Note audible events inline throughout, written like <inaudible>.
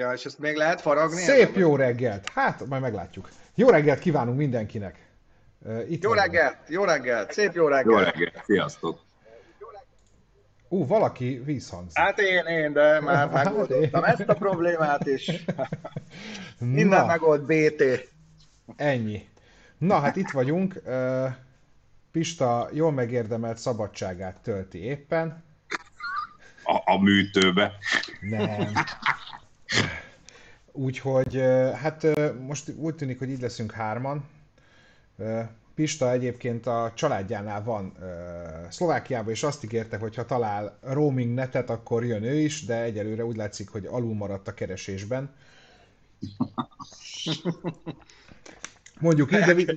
Ja, és ezt még lehet faragni? Szép jó reggelt! Hát, majd meglátjuk. Jó reggelt kívánunk mindenkinek! Itt jó reggelt, jó reggelt, szép jó reggelt! Jó reggelt, sziasztok! Ú, valaki vízhangzik. Hát én, én, de már <laughs> hát megoldottam ezt a problémát is. <laughs> Minden megold BT. Ennyi. Na, hát itt vagyunk. Pista jól megérdemelt szabadságát tölti éppen. A, a műtőbe. Nem. <laughs> Úgyhogy, hát most úgy tűnik, hogy így leszünk hárman. Pista egyébként a családjánál van Szlovákiában, és azt ígérte, hogy ha talál roaming netet, akkor jön ő is, de egyelőre úgy látszik, hogy alul maradt a keresésben. <laughs> Mondjuk így, de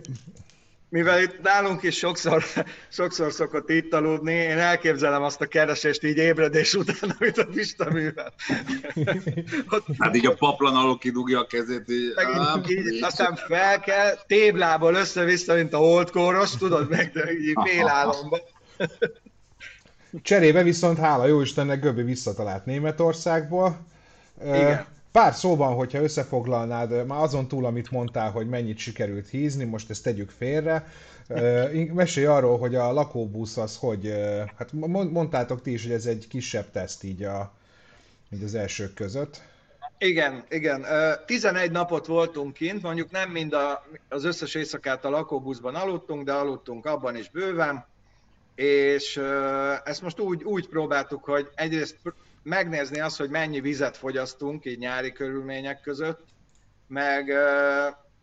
mivel itt nálunk is sokszor, <laughs> sokszor szokott itt aludni, én elképzelem azt a keresést így ébredés után, <laughs> amit a Pista művel. <laughs> Hát így a paplan alól kidugja a kezét, így, á, így, így aztán fel kell, téblából össze-vissza, mint a holdkóros, tudod meg, de így félálomba. Cserébe viszont hála jó Istennek Göbi visszatalált Németországból. Igen. Pár szóban, hogyha összefoglalnád, már azon túl, amit mondtál, hogy mennyit sikerült hízni, most ezt tegyük félre, mesélj arról, hogy a lakóbusz az hogy, hát mondtátok ti is, hogy ez egy kisebb teszt így, a, így az elsők között. Igen, igen. 11 napot voltunk kint, mondjuk nem mind a, az összes éjszakát a lakóbuszban aludtunk, de aludtunk abban is bőven, és ezt most úgy, úgy próbáltuk, hogy egyrészt megnézni azt, hogy mennyi vizet fogyasztunk így nyári körülmények között, meg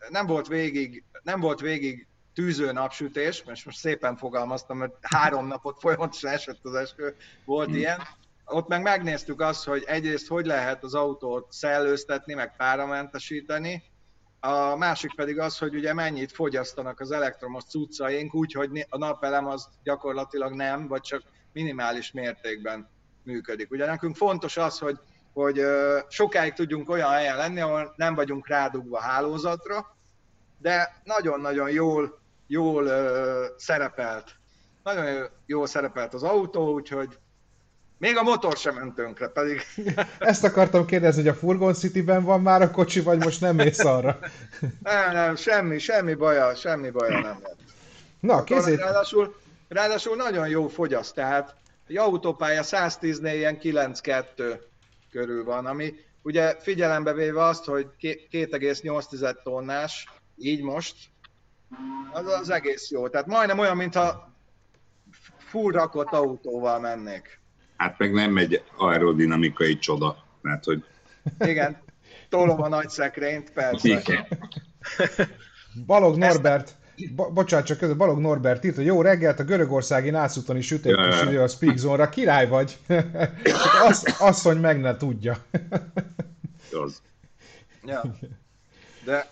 nem volt végig, nem volt végig tűző napsütés, most most szépen fogalmaztam, mert három napot folyamatosan esett az eső, volt hmm. ilyen. Ott meg megnéztük azt, hogy egyrészt hogy lehet az autót szellőztetni, meg páramentesíteni, a másik pedig az, hogy ugye mennyit fogyasztanak az elektromos cuccaink, úgyhogy a napelem az gyakorlatilag nem, vagy csak minimális mértékben működik. Ugye nekünk fontos az, hogy, hogy sokáig tudjunk olyan helyen lenni, ahol nem vagyunk rádugva hálózatra, de nagyon-nagyon jól, jól szerepelt. Nagyon jól szerepelt az autó, úgyhogy még a motor sem ment tönkre, pedig... <laughs> Ezt akartam kérdezni, hogy a Furgon City-ben van már a kocsi, vagy most nem mész arra? <laughs> nem, nem, semmi, semmi baja, semmi baja nem lett. Na, kézét... Ráadásul, ráadásul nagyon jó fogyaszt, tehát egy autópálya 110-nél ilyen 9,2 körül van, ami ugye figyelembe véve azt, hogy 2,8 tonnás, így most, az az egész jó. Tehát majdnem olyan, mintha full rakott autóval mennék. Hát meg nem egy aerodinamikai csoda, mert hogy... Igen, tolom a nagy szekrényt, persze. Igen. Balog Norbert, Bo- bocsánat, csak közben Balog Norbert írt, hogy jó reggelt, a görögországi nászúton is üt egy ja, kis idő a Speak Zone-ra, király vagy. csak az, asszony meg ne tudja. Az. Ja. De...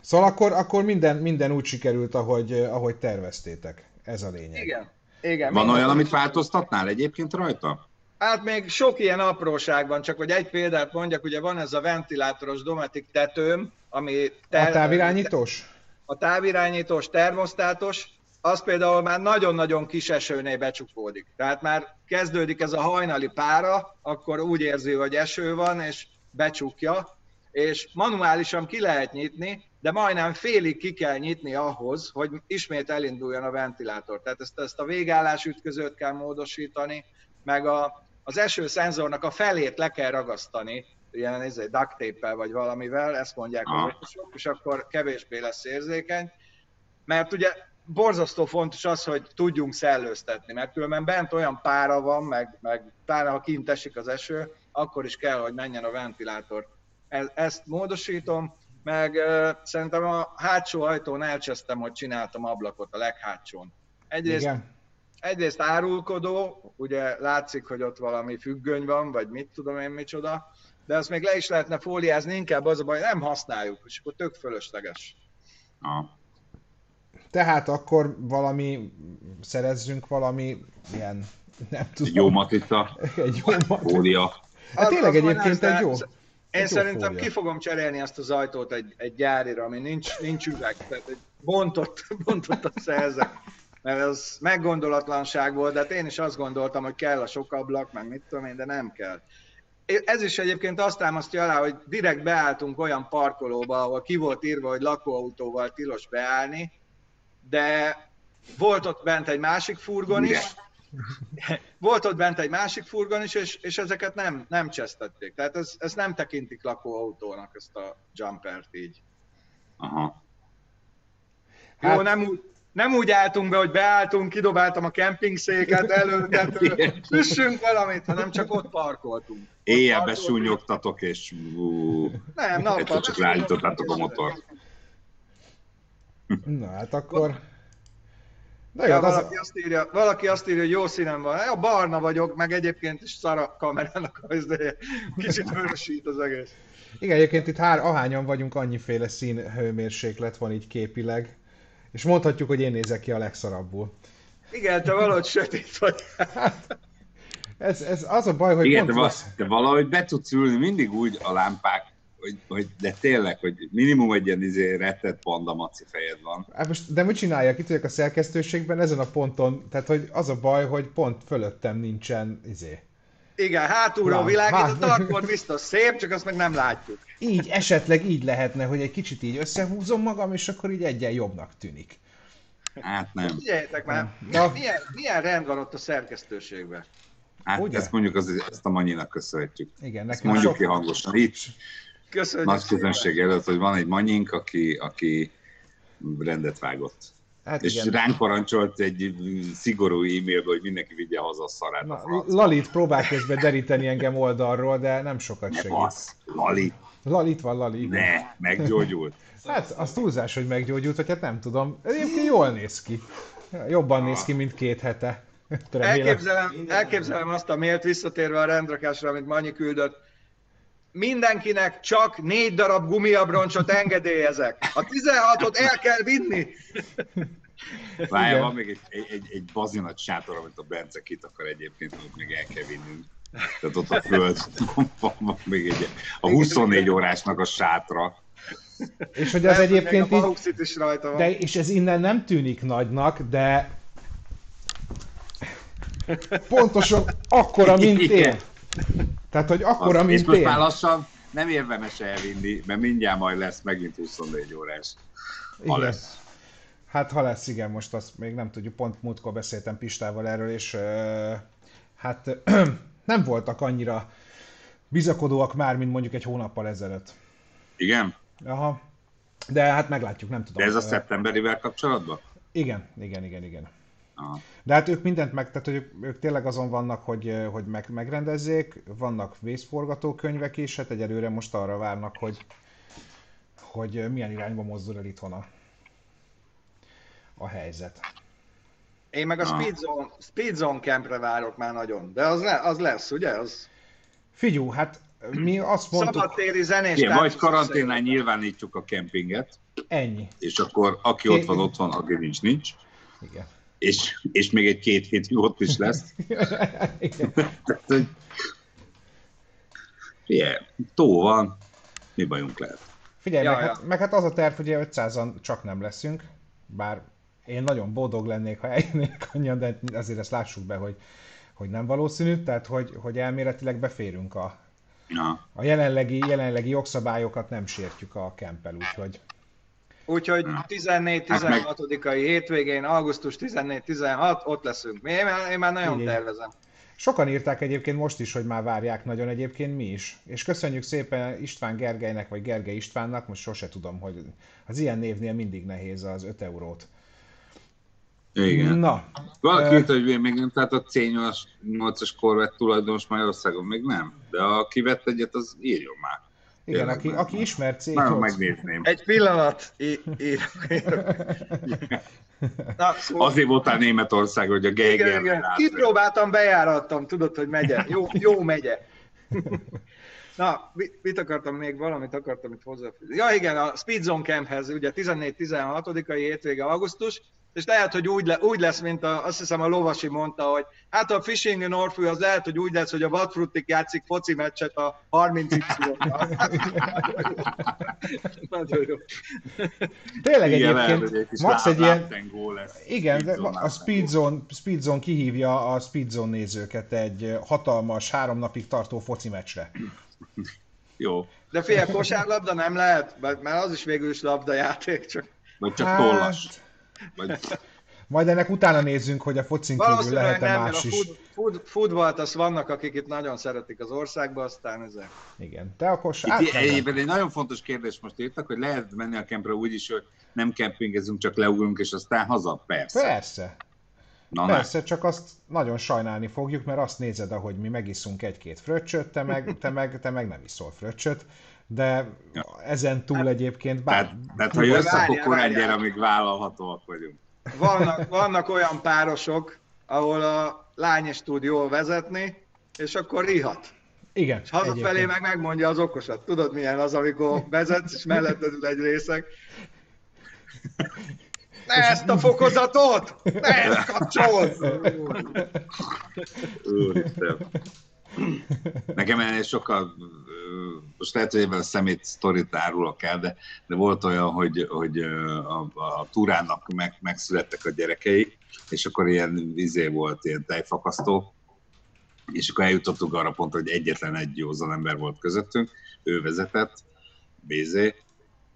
Szóval akkor, akkor minden, minden úgy sikerült, ahogy, ahogy terveztétek. Ez a lényeg. Igen. Igen, van olyan, amit változtatnál egyébként rajta? Hát még sok ilyen apróság van, csak hogy egy példát mondjak, ugye van ez a ventilátoros Dometic tetőm, ami... Ter- a távirányítós? A távirányítós, termosztátos, az például már nagyon-nagyon kis esőnél becsukódik. Tehát már kezdődik ez a hajnali pára, akkor úgy érzi, hogy eső van, és becsukja, és manuálisan ki lehet nyitni, de majdnem félig ki kell nyitni ahhoz, hogy ismét elinduljon a ventilátor. Tehát ezt, ezt a végállás ütközőt kell módosítani, meg a, az esőszenzornak a felét le kell ragasztani, ilyen egy duct tape vagy valamivel, ezt mondják ah. az orvosok, és akkor kevésbé lesz érzékeny. Mert ugye borzasztó fontos az, hogy tudjunk szellőztetni, mert különben bent olyan pára van, meg, meg pláne ha kint esik az eső, akkor is kell, hogy menjen a ventilátor. E, ezt módosítom, meg uh, szerintem a hátsó ajtón elcsesztem, hogy csináltam ablakot a leghátsón. Egyrészt, Igen. egyrészt árulkodó, ugye látszik, hogy ott valami függöny van, vagy mit tudom én micsoda, de azt még le is lehetne fóliázni, inkább az a baj, nem használjuk, és akkor tök fölösleges. Ah. Tehát akkor valami, szerezzünk valami ilyen, nem tudom. Egy jó matrica, <laughs> egy jó matrica. fólia. Hát tényleg egyébként egy jó. Én szerintem fólia. ki fogom cserélni azt az ajtót egy, egy gyárira, ami nincs, nincs üveg, tehát egy bontott, <laughs> bontottat szerzek. Mert az meggondolatlanság volt, de hát én is azt gondoltam, hogy kell a sok ablak, meg mit tudom én, de nem kell. Ez is egyébként azt támasztja alá, hogy direkt beálltunk olyan parkolóba, ahol ki volt írva, hogy lakóautóval tilos beállni, de volt ott bent egy másik furgon is, volt ott bent egy másik furgon is, és, és ezeket nem, nem csesztették. Tehát ez, ez nem tekintik lakóautónak, ezt a jumpert így. Aha. Hát... Jó, nem úgy, nem úgy álltunk be, hogy beálltunk, kidobáltam a kempingszéket elő, süssünk <laughs> valamit, hanem csak ott parkoltunk. Éjjel besúnyogtatok, és ú, nem, nappal, csak ráállítottátok a motort. <laughs> Na hát akkor... Jó, ja, valaki, az... azt írja, valaki azt írja, hogy jó színem van. Ja, barna vagyok, meg egyébként is szar a kamerának az ideje. Kicsit vörösít az egész. Igen, egyébként itt hár, ahányan vagyunk, annyiféle színhőmérséklet van így képileg. És mondhatjuk, hogy én nézek ki a legszarabbul. Igen, te valahogy sötét vagy. <laughs> ez, ez az a baj, hogy Igen, te, val- te valahogy be tudsz ülni mindig úgy a lámpák, hogy, hogy de tényleg, hogy minimum egy ilyen izé rettet panda maci fejed van. Hát most, de mit csináljak? Itt vagyok a szerkesztőségben, ezen a ponton, tehát hogy az a baj, hogy pont fölöttem nincsen izé. Igen, hátulról világít, hát. a tarkod biztos szép, csak azt meg nem látjuk. Így, esetleg így lehetne, hogy egy kicsit így összehúzom magam, és akkor így egyen jobbnak tűnik. Hát nem. Figyeljetek már, milyen, milyen, milyen rend van ott a szerkesztőségben? Hát Ugye? ezt mondjuk az, ezt a Manyinak köszönhetjük. Igen, nekem mondjuk sok... ki hangosan itt. Köszönjük Nagy közönség előtt, hogy van egy Manyink, aki, aki rendet vágott. Hát és igen. ránk parancsolt egy szigorú e-mailbe, hogy mindenki vigye haza a szarát. Na, a Lalit próbál közben deríteni engem oldalról, de nem sokat ne segít. Basz, Lali. Lalit van, Lali. Ne, meggyógyult. <laughs> hát az túlzás, hogy meggyógyult, hogy hát nem tudom. Egyébként jól néz ki. Jobban néz ki, mint két hete. <laughs> Elképzelem, elképzelem azt a mélt visszatérve a rendrakásra, amit Manyi küldött. Mindenkinek csak négy darab gumiabroncsot engedélyezek. A 16-ot el kell vinni. Várjál, van még egy, egy, egy, egy bazinat sátor, amit a Bence kitakar egyébként, amit még el kell vinnünk. Tehát ott a föld, van, van még egy, a 24 órásnak a sátra. És hogy az egyébként így, is rajta van. De, és ez innen nem tűnik nagynak, de pontosan akkora, mint én. Tehát, hogy akkora, az, mint én. már lassan nem érdemes elvinni, mert mindjárt majd lesz megint 24 órás. Ha igen. lesz. Hát ha lesz, igen, most azt még nem tudjuk, pont múltkor beszéltem Pistával erről, és uh, hát <clears throat> nem voltak annyira bizakodóak már, mint mondjuk egy hónappal ezelőtt. Igen? Aha. De hát meglátjuk, nem tudom. De ez a szeptemberivel kapcsolatban? Igen, igen, igen, igen. Aha. De hát ők mindent meg, tehát hogy ők, ők tényleg azon vannak, hogy, hogy meg, megrendezzék, vannak vészforgatókönyvek is, hát egyelőre most arra várnak, hogy, hogy milyen irányba mozdul el itthon a, a helyzet. Én meg a Speed Zone, Speed Zone campre várok már nagyon, de az, le, az lesz, ugye? Az... Figyú, hát mi azt mondtuk... Szabadtéri zenés Igen, vagy karanténán nyilvánítjuk a kempinget. Ennyi. És akkor aki ott van, ott van, aki nincs, nincs. Igen. És, és még egy két hétig ott is lesz. Tehát, hogy... Yeah, tó van, mi bajunk lehet. Figyelj, ja, meg, ja. Hát, meg hát az a terv, hogy 500-an csak nem leszünk, bár én nagyon boldog lennék, ha eljönnék annyian, de azért ezt lássuk be, hogy, hogy nem valószínű, tehát hogy, hogy elméletileg beférünk a, ja. a jelenlegi, jelenlegi jogszabályokat nem sértjük a kempel, úgyhogy... Úgyhogy 14-16-ai hát hétvégén, augusztus 14-16, ott leszünk. Én, én már nagyon Igen. tervezem. Sokan írták egyébként most is, hogy már várják nagyon egyébként mi is. És köszönjük szépen István Gergelynek, vagy Gergely Istvánnak, most sose tudom, hogy az ilyen névnél mindig nehéz az 5 eurót igen. Na. Valaki írta, hogy még nem, tehát a C8-as korvett tulajdonos Magyarországon még nem, de ha kivett egyet, az írjon már. Igen, aki, aki ismer c Nagyon megnézném. Egy pillanat, ír, Na, szóval... Azért voltál Németország, hogy a Geiger... Igen, igen. Kipróbáltam, bejárattam, tudod, hogy megye. Jó, jó megye. Na, mit akartam még, valamit akartam itt hozzáfűzni. Ja igen, a Speed Zone Camphez, ugye 14-16-ai hétvége augusztus, és lehet, hogy úgy, le, úgy lesz, mint a, azt hiszem a Lovasi mondta, hogy hát a Fishing in Orfű az lehet, hogy úgy lesz, hogy a Vadfruttik játszik foci meccset a 30 y <laughs> Nagyon jó. Tényleg igen, egyébként max egy ilyen... Lesz, igen, de a Speedzone, Speedzone kihívja a Speedzone nézőket egy hatalmas, három napig tartó foci meccsre. Jó. De fél kosárlabda nem lehet, mert az is végül is labdajáték, csak... Vagy csak hát... tollas. Vagy... Majd ennek utána nézzünk, hogy a focin kívül lehet-e más is. Food, food, futballt, az vannak, akik itt nagyon szeretik az országba, aztán ezek. Igen, te akkor itt Egyébként egy nagyon fontos kérdés most írtak, hogy lehet menni a kempre úgy is, hogy nem kempingezünk, csak leugrunk, és aztán haza. Persze. Persze. Na, Persze, ne. csak azt nagyon sajnálni fogjuk, mert azt nézed, ahogy mi megiszunk egy-két fröccsöt, te meg, te meg, te meg nem iszol fröccsöt, de ezen túl egyébként... Bár, tehát, tehát ha jössz, akkor korán gyere, amíg vállalhatóak vagyunk. Vannak, vannak olyan párosok, ahol a lány is tud jól vezetni, és akkor rihat. Igen. És hazafelé meg megmondja az okosat. Tudod milyen az, amikor vezetsz, és melletted ül egy részek. Ne ezt a fokozatot! Ne ezt kapcsolod! <clears throat> Nekem ennél sokkal, most lehet, hogy ebben a szemét sztorit árulok el, de, de volt olyan, hogy, hogy a, a túrának meg, megszülettek a gyerekei, és akkor ilyen vizé volt, ilyen tejfakasztó, és akkor eljutottunk arra pontra, hogy egyetlen egy józan ember volt közöttünk, ő vezetett, Bézé,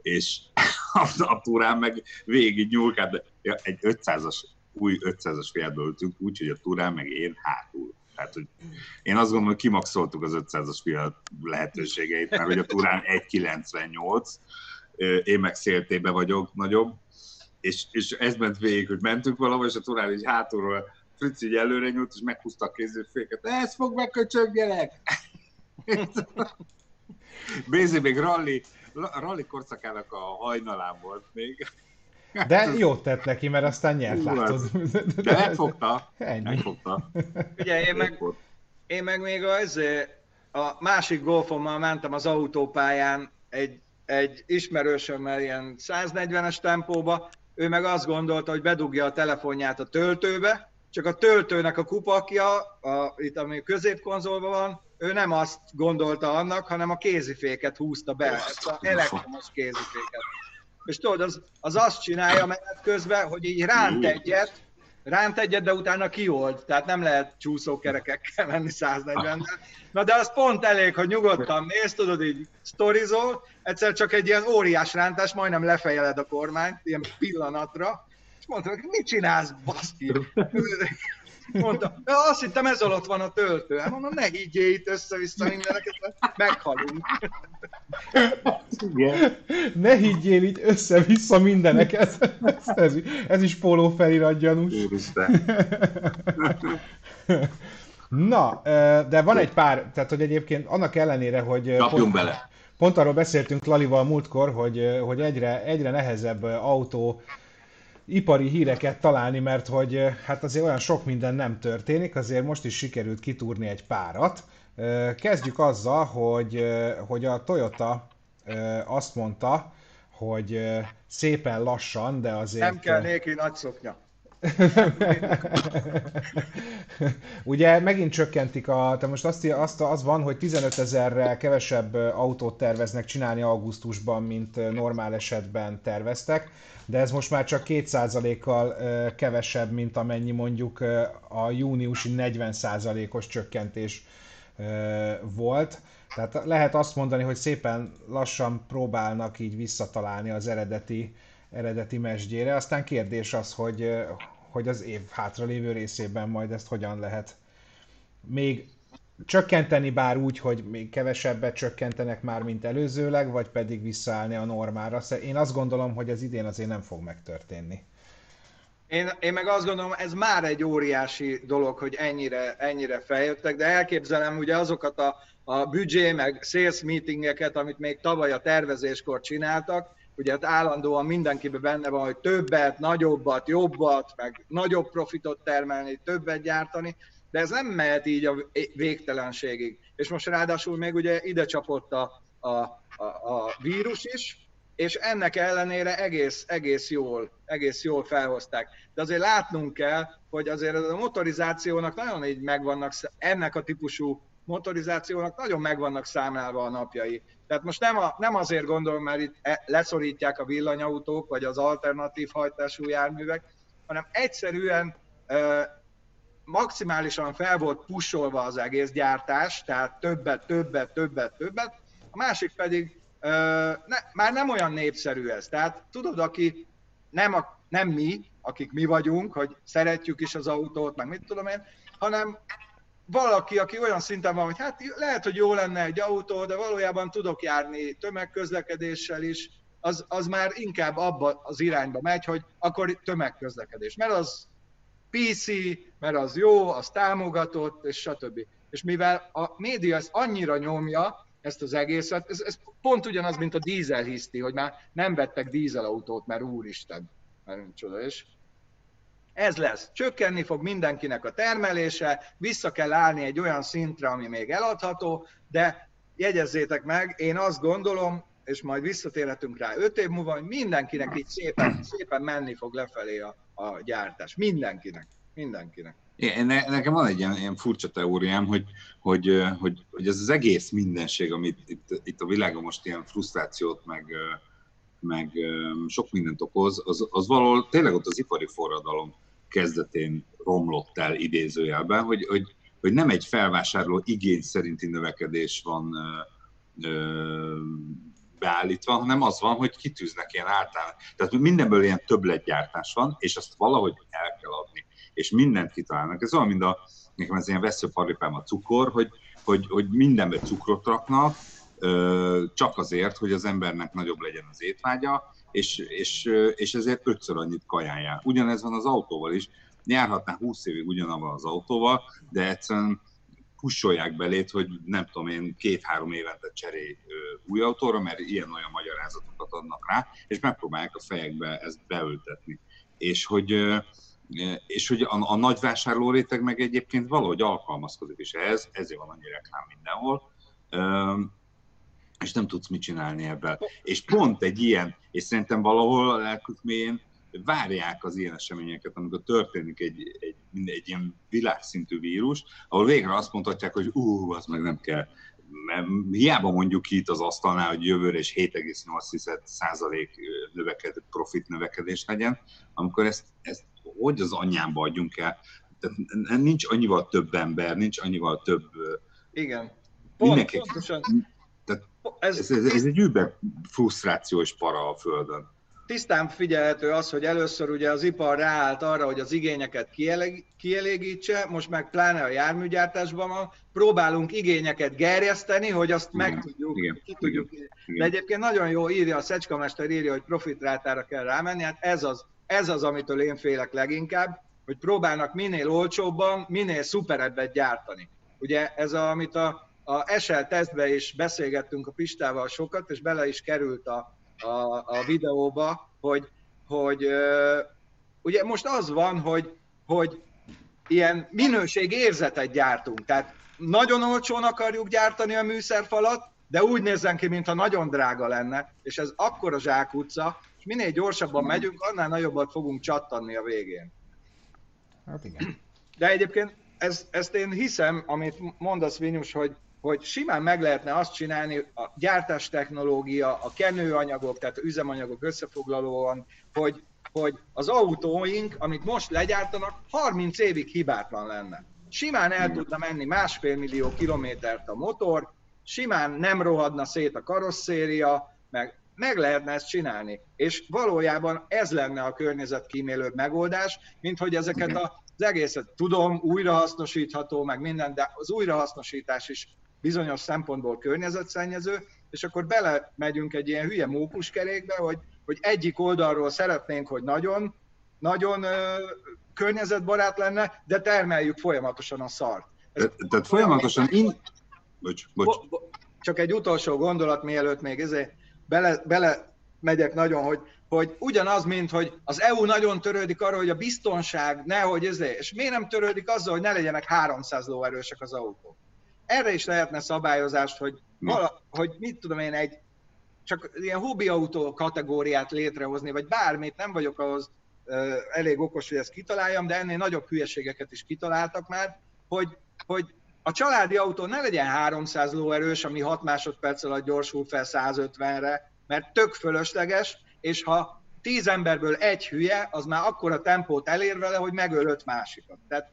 és <laughs> a, a túrán meg végig nyúlkált, de egy 500-as, új 500-as fiatból ültünk, úgyhogy a túrán meg én hátul. Tehát, hogy én azt gondolom, hogy kimaxoltuk az 500-as fiat lehetőségeit, mert hogy a túrán 1,98, én meg széltébe vagyok nagyobb, és, és ez ment végig, hogy mentünk valahol, és a túrán így hátulról Fritz így előre nyúlt, és meghúzta a kézőféket. Ez fog meg, köcsög, gyerek! <laughs> Bézi még rally, rally korszakának a hajnalán volt még. De <laughs> jót tett neki, mert aztán nyert, látod. <laughs> De megfogta. Megfogta. Ugye én meg, én meg még az, a másik golfommal mentem az autópályán egy, egy ismerősömmel ilyen 140-es tempóba, ő meg azt gondolta, hogy bedugja a telefonját a töltőbe, csak a töltőnek a kupakja, a, itt ami középkonzolban van, ő nem azt gondolta annak, hanem a kéziféket húzta be, ezt az elektromos kéziféket. És tudod, az, az azt csinálja menet közben, hogy így ránt egyet, ránt egyet, de utána kiold, tehát nem lehet csúszókerekekkel menni 140 -nel. Na de az pont elég, hogy nyugodtan mész, tudod, így sztorizol, egyszer csak egy ilyen óriás rántás, majdnem lefejeled a kormányt, ilyen pillanatra, és mondta, hogy mit csinálsz, baszki? Mondta, azt hittem ez alatt van a töltő. Hát mondom, ne higgyél itt össze-vissza mindeneket, meghalunk. Igen. Ne higgyél itt össze-vissza mindeneket. Ez, ez, ez is póló felirat gyanús. Na, de van egy pár, tehát hogy egyébként annak ellenére, hogy... Napjunk bele. Pont arról beszéltünk Lalival múltkor, hogy, hogy egyre, egyre nehezebb autó ipari híreket találni, mert hogy hát azért olyan sok minden nem történik, azért most is sikerült kitúrni egy párat. Kezdjük azzal, hogy, hogy a Toyota azt mondta, hogy szépen lassan, de azért... Nem kell néki nagy szoknya. <laughs> Ugye megint csökkentik a, te most azt, azt az van, hogy 15 ezerrel kevesebb autót terveznek csinálni augusztusban, mint normál esetben terveztek, de ez most már csak 2%-kal kevesebb, mint amennyi mondjuk a júniusi 40%-os csökkentés volt. Tehát lehet azt mondani, hogy szépen lassan próbálnak így visszatalálni az eredeti, eredeti mesdjére. Aztán kérdés az, hogy, hogy az év hátralévő részében majd ezt hogyan lehet még csökkenteni, bár úgy, hogy még kevesebbet csökkentenek már, mint előzőleg, vagy pedig visszaállni a normára. Én azt gondolom, hogy az idén azért nem fog megtörténni. Én, én meg azt gondolom, ez már egy óriási dolog, hogy ennyire, ennyire feljöttek, de elképzelem ugye azokat a, a büdzsé, meg sales meetingeket, amit még tavaly a tervezéskor csináltak, ugye hát állandóan mindenkiben benne van, hogy többet, nagyobbat, jobbat, meg nagyobb profitot termelni, többet gyártani, de ez nem mehet így a végtelenségig. És most ráadásul még ugye ide csapott a, a, a, a vírus is, és ennek ellenére egész, egész, jól, egész jól felhozták. De azért látnunk kell, hogy azért a motorizációnak nagyon így megvannak, ennek a típusú motorizációnak nagyon megvannak számlálva a napjai. Tehát most nem, a, nem azért gondolom, mert itt e, leszorítják a villanyautók, vagy az alternatív hajtású járművek, hanem egyszerűen maximálisan fel volt pusolva az egész gyártás, tehát többet, többet, többet, többet, a másik pedig ne, már nem olyan népszerű ez. Tehát tudod, aki nem, a, nem mi, akik mi vagyunk, hogy szeretjük is az autót, meg mit tudom én, hanem valaki, aki olyan szinten van, hogy hát lehet, hogy jó lenne egy autó, de valójában tudok járni tömegközlekedéssel is, az, az már inkább abba az irányba megy, hogy akkor tömegközlekedés. Mert az PC, mert az jó, az támogatott, és stb. És mivel a média ezt annyira nyomja, ezt az egészet, ez, ez pont ugyanaz, mint a dízel hiszti, hogy már nem vettek dízelautót, mert úristen, mert csoda, és ez lesz. Csökkenni fog mindenkinek a termelése, vissza kell állni egy olyan szintre, ami még eladható, de jegyezzétek meg, én azt gondolom, és majd visszatérhetünk rá öt év múlva, hogy mindenkinek így szépen, szépen menni fog lefelé a, a gyártás. Mindenkinek. Mindenkinek. Én, ne, nekem van egy ilyen, ilyen furcsa teóriám, hogy, hogy, hogy, hogy ez az egész mindenség, amit itt, itt a világon most ilyen frusztrációt, meg, meg sok mindent okoz, az, az valahol tényleg ott az ipari forradalom kezdetén romlott el idézőjelben, hogy, hogy, hogy nem egy felvásárló igény szerinti növekedés van beállítva, hanem az van, hogy kitűznek ilyen általán. Tehát mindenből ilyen többletgyártás van, és azt valahogy el kell adni. És mindent kitalálnak. Ez olyan, mint a, nekem ez ilyen veszőparipám a cukor, hogy, hogy, hogy mindenbe cukrot raknak, csak azért, hogy az embernek nagyobb legyen az étvágya, és, és, és ezért ötször annyit kajálják. Ugyanez van az autóval is. Járhatnál 20 évig ugyanabban az autóval, de egyszerűen pusolják belét, hogy nem tudom én, két-három évente cserélj új autóra, mert ilyen-olyan magyarázatokat adnak rá, és megpróbálják a fejekbe ezt beültetni. És hogy, és hogy a, a nagy vásárló réteg meg egyébként valahogy alkalmazkodik is ehhez, ezért van annyi reklám mindenhol, és nem tudsz mit csinálni ebben. És pont egy ilyen, és szerintem valahol a lelkük mélyén várják az ilyen eseményeket, amikor történik egy, egy, egy ilyen világszintű vírus, ahol végre azt mondhatják, hogy ú, az meg nem kell. Hiába mondjuk ki itt az asztalnál, hogy jövőre is 7,8% növeked, profit növekedés legyen, amikor ezt, ezt hogy az anyámba adjunk el? Tehát nincs annyival több ember, nincs annyival több... Igen. Pont, mindenki, pontosan. Tehát ez, ez, ez, ez egy über frusztrációs para a Földön tisztán figyelhető az, hogy először ugye az ipar ráállt arra, hogy az igényeket kielégítse, most meg pláne a járműgyártásban van, próbálunk igényeket gerjeszteni, hogy azt igen, meg tudjuk, igen, ki tudjuk. Igen, De egyébként nagyon jó írja, a Szecskamester írja, hogy profitrátára kell rámenni, hát ez az, ez az, amitől én félek leginkább, hogy próbálnak minél olcsóbban, minél szuperebbet gyártani. Ugye ez, a, amit a, a SL tesztbe is beszélgettünk a Pistával sokat, és bele is került a, a, a videóba, hogy, hogy ugye most az van, hogy, hogy ilyen minőségérzetet gyártunk. Tehát nagyon olcsón akarjuk gyártani a műszerfalat, de úgy nézzen ki, mintha nagyon drága lenne, és ez akkor a zsákutca, és minél gyorsabban megyünk, annál nagyobbat fogunk csattanni a végén. Hát igen. De egyébként ezt, ezt én hiszem, amit mondasz, Vinyus, hogy hogy simán meg lehetne azt csinálni, a gyártás technológia, a kenőanyagok, tehát üzemanyagok összefoglalóan, hogy, hogy az autóink, amit most legyártanak, 30 évig hibátlan lenne. Simán el tudna menni másfél millió kilométert a motor, simán nem rohadna szét a karosszéria, meg, meg lehetne ezt csinálni. És valójában ez lenne a környezetkímélőbb megoldás, mint hogy ezeket a, az egészet tudom, újrahasznosítható, meg minden, de az újrahasznosítás is bizonyos szempontból környezetszennyező, és akkor bele megyünk egy ilyen hülye mókuskerékbe, hogy, hogy egyik oldalról szeretnénk, hogy nagyon, nagyon ö, környezetbarát lenne, de termeljük folyamatosan a szart. Ez Tehát folyamatosan... In... Bocs, bocs. Bo, bo, csak egy utolsó gondolat, mielőtt még ezért bele, bele megyek nagyon, hogy, hogy ugyanaz, mint hogy az EU nagyon törődik arra, hogy a biztonság nehogy ezért, és miért nem törődik azzal, hogy ne legyenek 300 lóerősek az autók erre is lehetne szabályozást, hogy, vala, hogy mit tudom én, egy csak ilyen hobby autó kategóriát létrehozni, vagy bármit, nem vagyok ahhoz elég okos, hogy ezt kitaláljam, de ennél nagyobb hülyeségeket is kitaláltak már, hogy, hogy a családi autó ne legyen 300 lóerős, ami 6 másodperc alatt gyorsul fel 150-re, mert tök fölösleges, és ha 10 emberből egy hülye, az már akkor a tempót elér vele, hogy megöl öt másikat. Tehát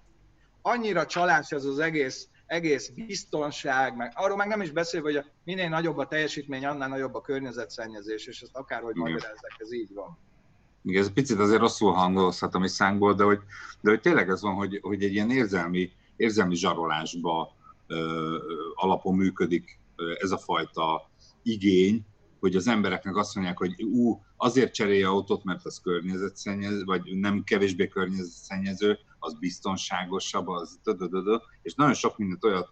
annyira csalás ez az egész, egész biztonság, meg arról meg nem is beszélve, hogy a minél nagyobb a teljesítmény, annál nagyobb a környezetszennyezés, és ezt akárhogy magyarázzák, ez így van. Igen, ez picit azért rosszul hangolhatom is szánkból, de hogy, de hogy tényleg ez van, hogy, hogy egy ilyen érzelmi, érzelmi zsarolásba ö, alapon működik ez a fajta igény, hogy az embereknek azt mondják, hogy ú, azért cserélje autót, mert az környezetszennyező, vagy nem kevésbé környezetszennyező, az biztonságosabb, az és nagyon sok mindent olyat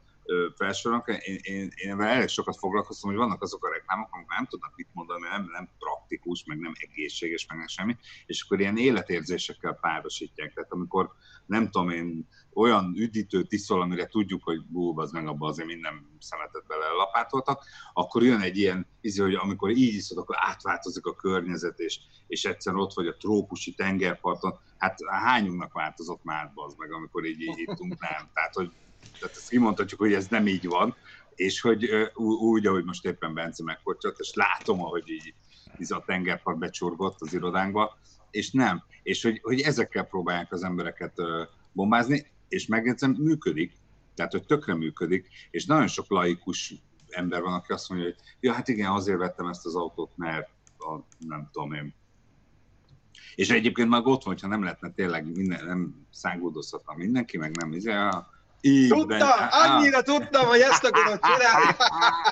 felsorolnak. Én, én, én elég sokat foglalkoztam, hogy vannak azok a reklámok, amik nem tudnak mit mondani, nem, nem praktikus, meg nem egészséges, meg nem semmi, és akkor ilyen életérzésekkel párosítják. Tehát amikor nem tudom én, olyan üdítőt iszol, amire tudjuk, hogy bú, az meg abban azért minden szemetet bele lapátoltak, akkor jön egy ilyen, izé, hogy amikor így iszod, akkor átváltozik a környezet, és, és egyszer ott vagy a trópusi tengerparton, hát hányunknak változott már az meg, amikor így, így ittunk, nem. Tehát, hogy tehát ezt kimondhatjuk, hogy ez nem így van, és hogy úgy, ahogy most éppen Bence megkocsott, és látom, ahogy így, így a tengerpart becsurgott az irodánkba, és nem. És hogy, hogy ezekkel próbálják az embereket bombázni, és megjegyzem, működik, tehát hogy tökre működik, és nagyon sok laikus ember van, aki azt mondja, hogy ja, hát igen, azért vettem ezt az autót, mert a, nem tudom én. És egyébként már ott van, hogyha nem lehetne tényleg minden, nem szágódozhatna mindenki, meg nem, izé, így tudtam, annyira tudtam, hogy ezt akarom csinálni.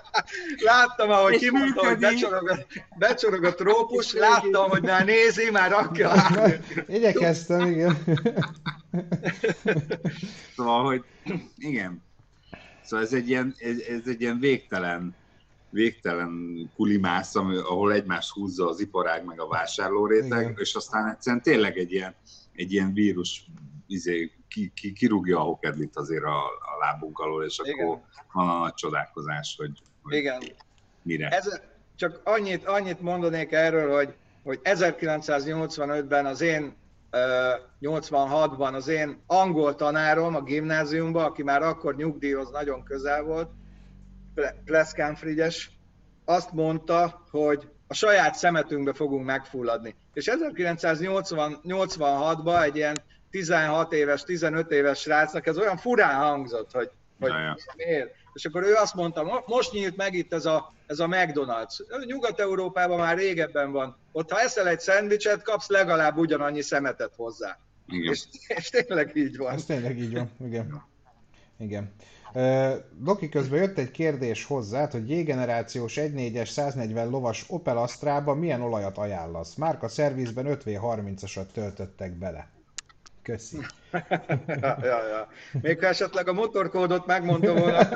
<laughs> Láttam, ahogy kimondta, hogy becsorog a, becsorog a trópus, láttam, hogy már nézi, már rakja. <laughs> Igyekeztem, igen. <laughs> Szóval, hogy igen. Szóval ez egy ilyen, ez, ez egy ilyen végtelen, végtelen kulimász, ahol egymást húzza az iparág meg a vásárlóréteg, igen. és aztán egyszerűen tényleg egy ilyen, egy ilyen vírus izé, ki, ki, kirúgja a hokedlit azért a, a lábunk alól, és Igen. akkor van a nagy csodálkozás, hogy, hogy Igen. mire. Ez, csak annyit, annyit mondanék erről, hogy, hogy 1985-ben az én 86-ban az én angol tanárom a gimnáziumban, aki már akkor nyugdíjhoz nagyon közel volt, Pleszkán Frigyes, azt mondta, hogy a saját szemetünkbe fogunk megfulladni. És 1986-ban egy ilyen 16 éves, 15 éves srácnak ez olyan furán hangzott, hogy, hogy miért. És akkor ő azt mondta, most nyílt meg itt ez a, ez a McDonald's. Nyugat-Európában már régebben van. Ott ha eszel egy szendvicset, kapsz legalább ugyanannyi szemetet hozzá. Igen. És, és tényleg így van. Ez tényleg így van, <laughs> igen. Igen. Loki közben jött egy kérdés hozzá, hogy J-generációs 1.4-es 140 lovas Opel Astra-ba milyen olajat ajánlasz? Márka szervizben 5V30-asat töltöttek bele. Köszi. <laughs> ja, ja, ja. Még ha esetleg a motorkódot megmondta volna,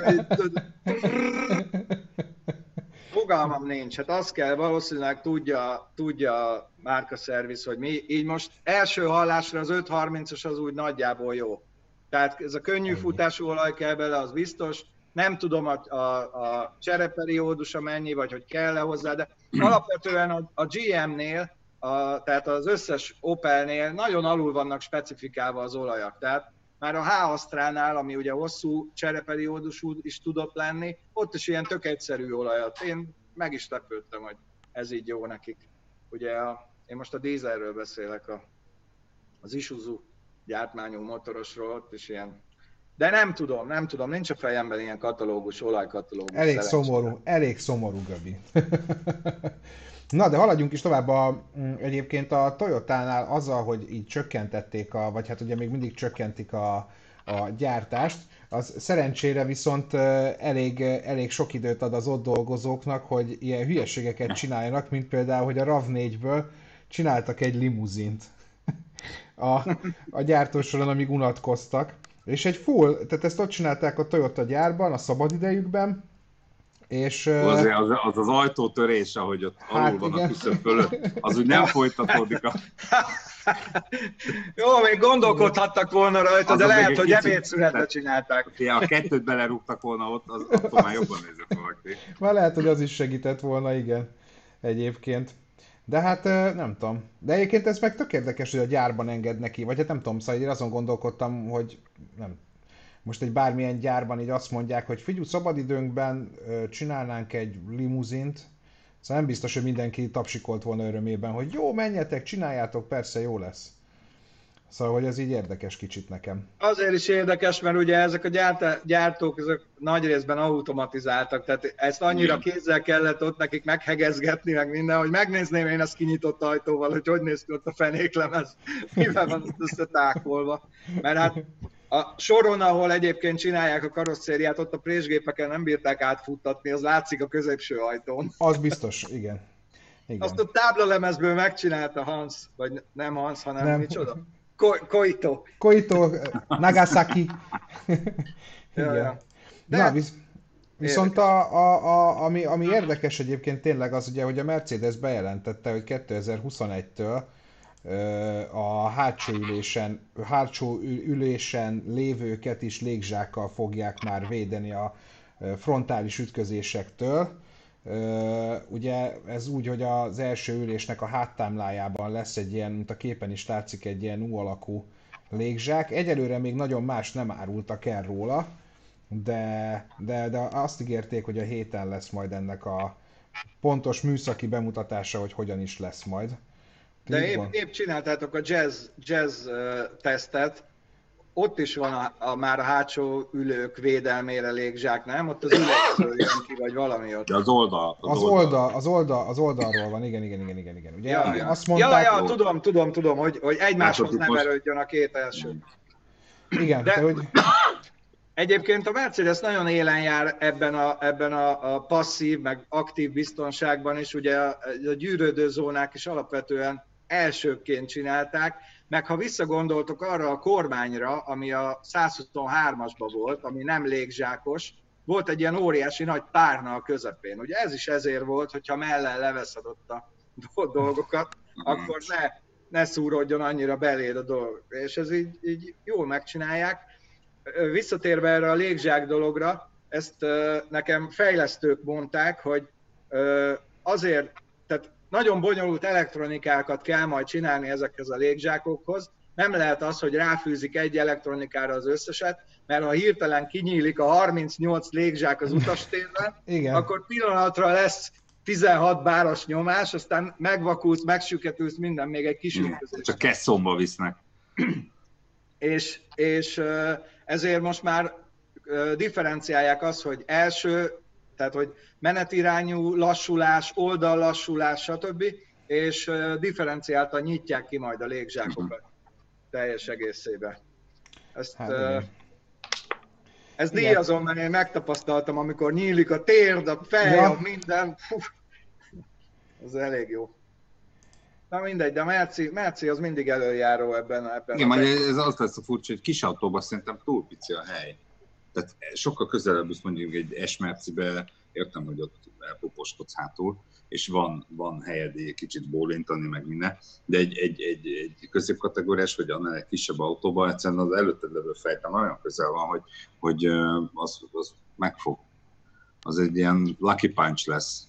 fogalmam nincs. Hát azt kell, valószínűleg tudja, tudja a márka szerviz, hogy mi. Így most első hallásra az 530-as az úgy nagyjából jó. Tehát ez a könnyű futású olaj kell bele, az biztos. Nem tudom a, a, a csereperiódusa mennyi, vagy hogy kell-e hozzá, de alapvetően a, a GM-nél a, tehát az összes Opelnél nagyon alul vannak specifikálva az olajak. Tehát már a H Astránál, ami ugye hosszú csereperiódusú is tudott lenni, ott is ilyen tök egyszerű olajat. Én meg is lepődtem, hogy ez így jó nekik. Ugye a, én most a dízelről beszélek, a, az Isuzu gyártmányú motorosról, ott is ilyen de nem tudom, nem tudom, nincs a fejemben ilyen katalógus, olajkatalógus. Elég szerencsére. szomorú, elég szomorú, Gabi. <laughs> Na, de haladjunk is tovább. A, mm, egyébként a Toyotánál azzal, hogy így csökkentették, a, vagy hát ugye még mindig csökkentik a, a gyártást, az szerencsére viszont elég, elég sok időt ad az ott dolgozóknak, hogy ilyen hülyeségeket csináljanak, mint például, hogy a RAV4-ből csináltak egy limuzint a, a gyártósoron, amíg unatkoztak. És egy full, tehát ezt ott csinálták a Toyota gyárban, a szabadidejükben, és, az, az, az az ajtótörés, ahogy ott hát alul van igen. a küszöb fölött, az úgy nem folytatódik a... Jó, még gondolkodhattak volna rajta, az de lehet, hogy ebédszünetre csinálták. Ja, a kettőt belerúgtak volna ott, az, attól már jobban nézett valaki. Már lehet, hogy az is segített volna, igen. egyébként. De hát nem tudom. De egyébként ez meg tök érdekes, hogy a gyárban enged neki, vagy hát nem tudom, szóval én azon gondolkodtam, hogy nem, most egy bármilyen gyárban így azt mondják, hogy figyelj, szabadidőnkben csinálnánk egy limuzint, szóval nem biztos, hogy mindenki tapsikolt volna örömében, hogy jó, menjetek, csináljátok, persze jó lesz. Szóval, hogy ez így érdekes kicsit nekem. Azért is érdekes, mert ugye ezek a gyártók ezek nagy részben automatizáltak, tehát ezt annyira kézzel kellett ott nekik meghegezgetni, meg minden, hogy megnézném én ezt kinyitott ajtóval, hogy hogy néz ki ott a fenéklemez, mivel van összetákolva. Mert hát a soron, ahol egyébként csinálják a karosszériát, ott a présgépeken nem bírták átfuttatni, az látszik a középső ajtón. Az biztos, igen. igen. Azt a táblalemezből megcsinálta Hans, vagy nem Hans, hanem nem. micsoda? Ko- Koito. Koito, Nagasaki. <laughs> igen. Ja, De... Na, visz... Viszont a, a, a, ami, ami érdekes egyébként tényleg az ugye, hogy a Mercedes bejelentette, hogy 2021-től a hátsó ülésen, hátsó ülésen lévőket is légzsákkal fogják már védeni a frontális ütközésektől. Ugye ez úgy, hogy az első ülésnek a háttámlájában lesz egy ilyen, mint a képen is látszik, egy ilyen U alakú légzsák. Egyelőre még nagyon más nem árultak el róla, de, de, de azt ígérték, hogy a héten lesz majd ennek a pontos műszaki bemutatása, hogy hogyan is lesz majd. De épp, épp csináltátok a jazz, jazz tesztet, ott is van a, a, már a hátsó ülők védelmére légzsák, nem? Ott az ülőkről jön ki, vagy valami ott. De az oldal. Az, az, oldal, az, oldal, az oldalról van, igen, igen, igen, igen. igen. Ugye ja, ja. azt mondták... Ja, ja, tudom, tudom, tudom, hogy, hogy egymáshoz nem erődjön a két első. Igen, de, de hogy... Egyébként a Mercedes nagyon élen jár ebben a, ebben a, a passzív, meg aktív biztonságban, és ugye a, a gyűrődő zónák is alapvetően elsőként csinálták, meg ha visszagondoltok arra a kormányra, ami a 123-asban volt, ami nem légzsákos, volt egy ilyen óriási nagy párna a közepén. Ugye ez is ezért volt, hogyha mellen leveszed ott a dolgokat, <laughs> akkor ne, ne szúrodjon annyira beléd a dolog. És ez így, így jól megcsinálják. Visszatérve erre a légzsák dologra, ezt nekem fejlesztők mondták, hogy azért, nagyon bonyolult elektronikákat kell majd csinálni ezekhez a légzsákokhoz. Nem lehet az, hogy ráfűzik egy elektronikára az összeset, mert ha hirtelen kinyílik a 38 légzsák az utastérben, <laughs> Igen. akkor pillanatra lesz 16 báros nyomás, aztán megvakulsz, megsüketülsz, minden, még egy kis ütközés. Csak kesszomba visznek. <clears throat> és, és ezért most már differenciálják azt, hogy első tehát, hogy menetirányú lassulás, oldallassulás, stb. És differenciáltan nyitják ki majd a légzsákokat teljes egészébe. Ezt, hát, ez díjazom, mert én megtapasztaltam, amikor nyílik a térd, a fej, ja. a minden. Fú, az elég jó. Na mindegy, de Merci, Merci az mindig előjáró ebben. ebben Igen, a ez az lesz a furcsa, hogy kis autóban szerintem túl pici a hely. Tehát sokkal közelebb is mondjuk egy esmercibe, értem, hogy ott elpuposkodsz hátul, és van, van helyed egy kicsit bólintani, meg minden, de egy, egy, egy, egy középkategóriás, vagy annál egy kisebb autóban egyszerűen az előtted levő fejtem olyan közel van, hogy, hogy az, az megfog. Az egy ilyen lucky punch lesz.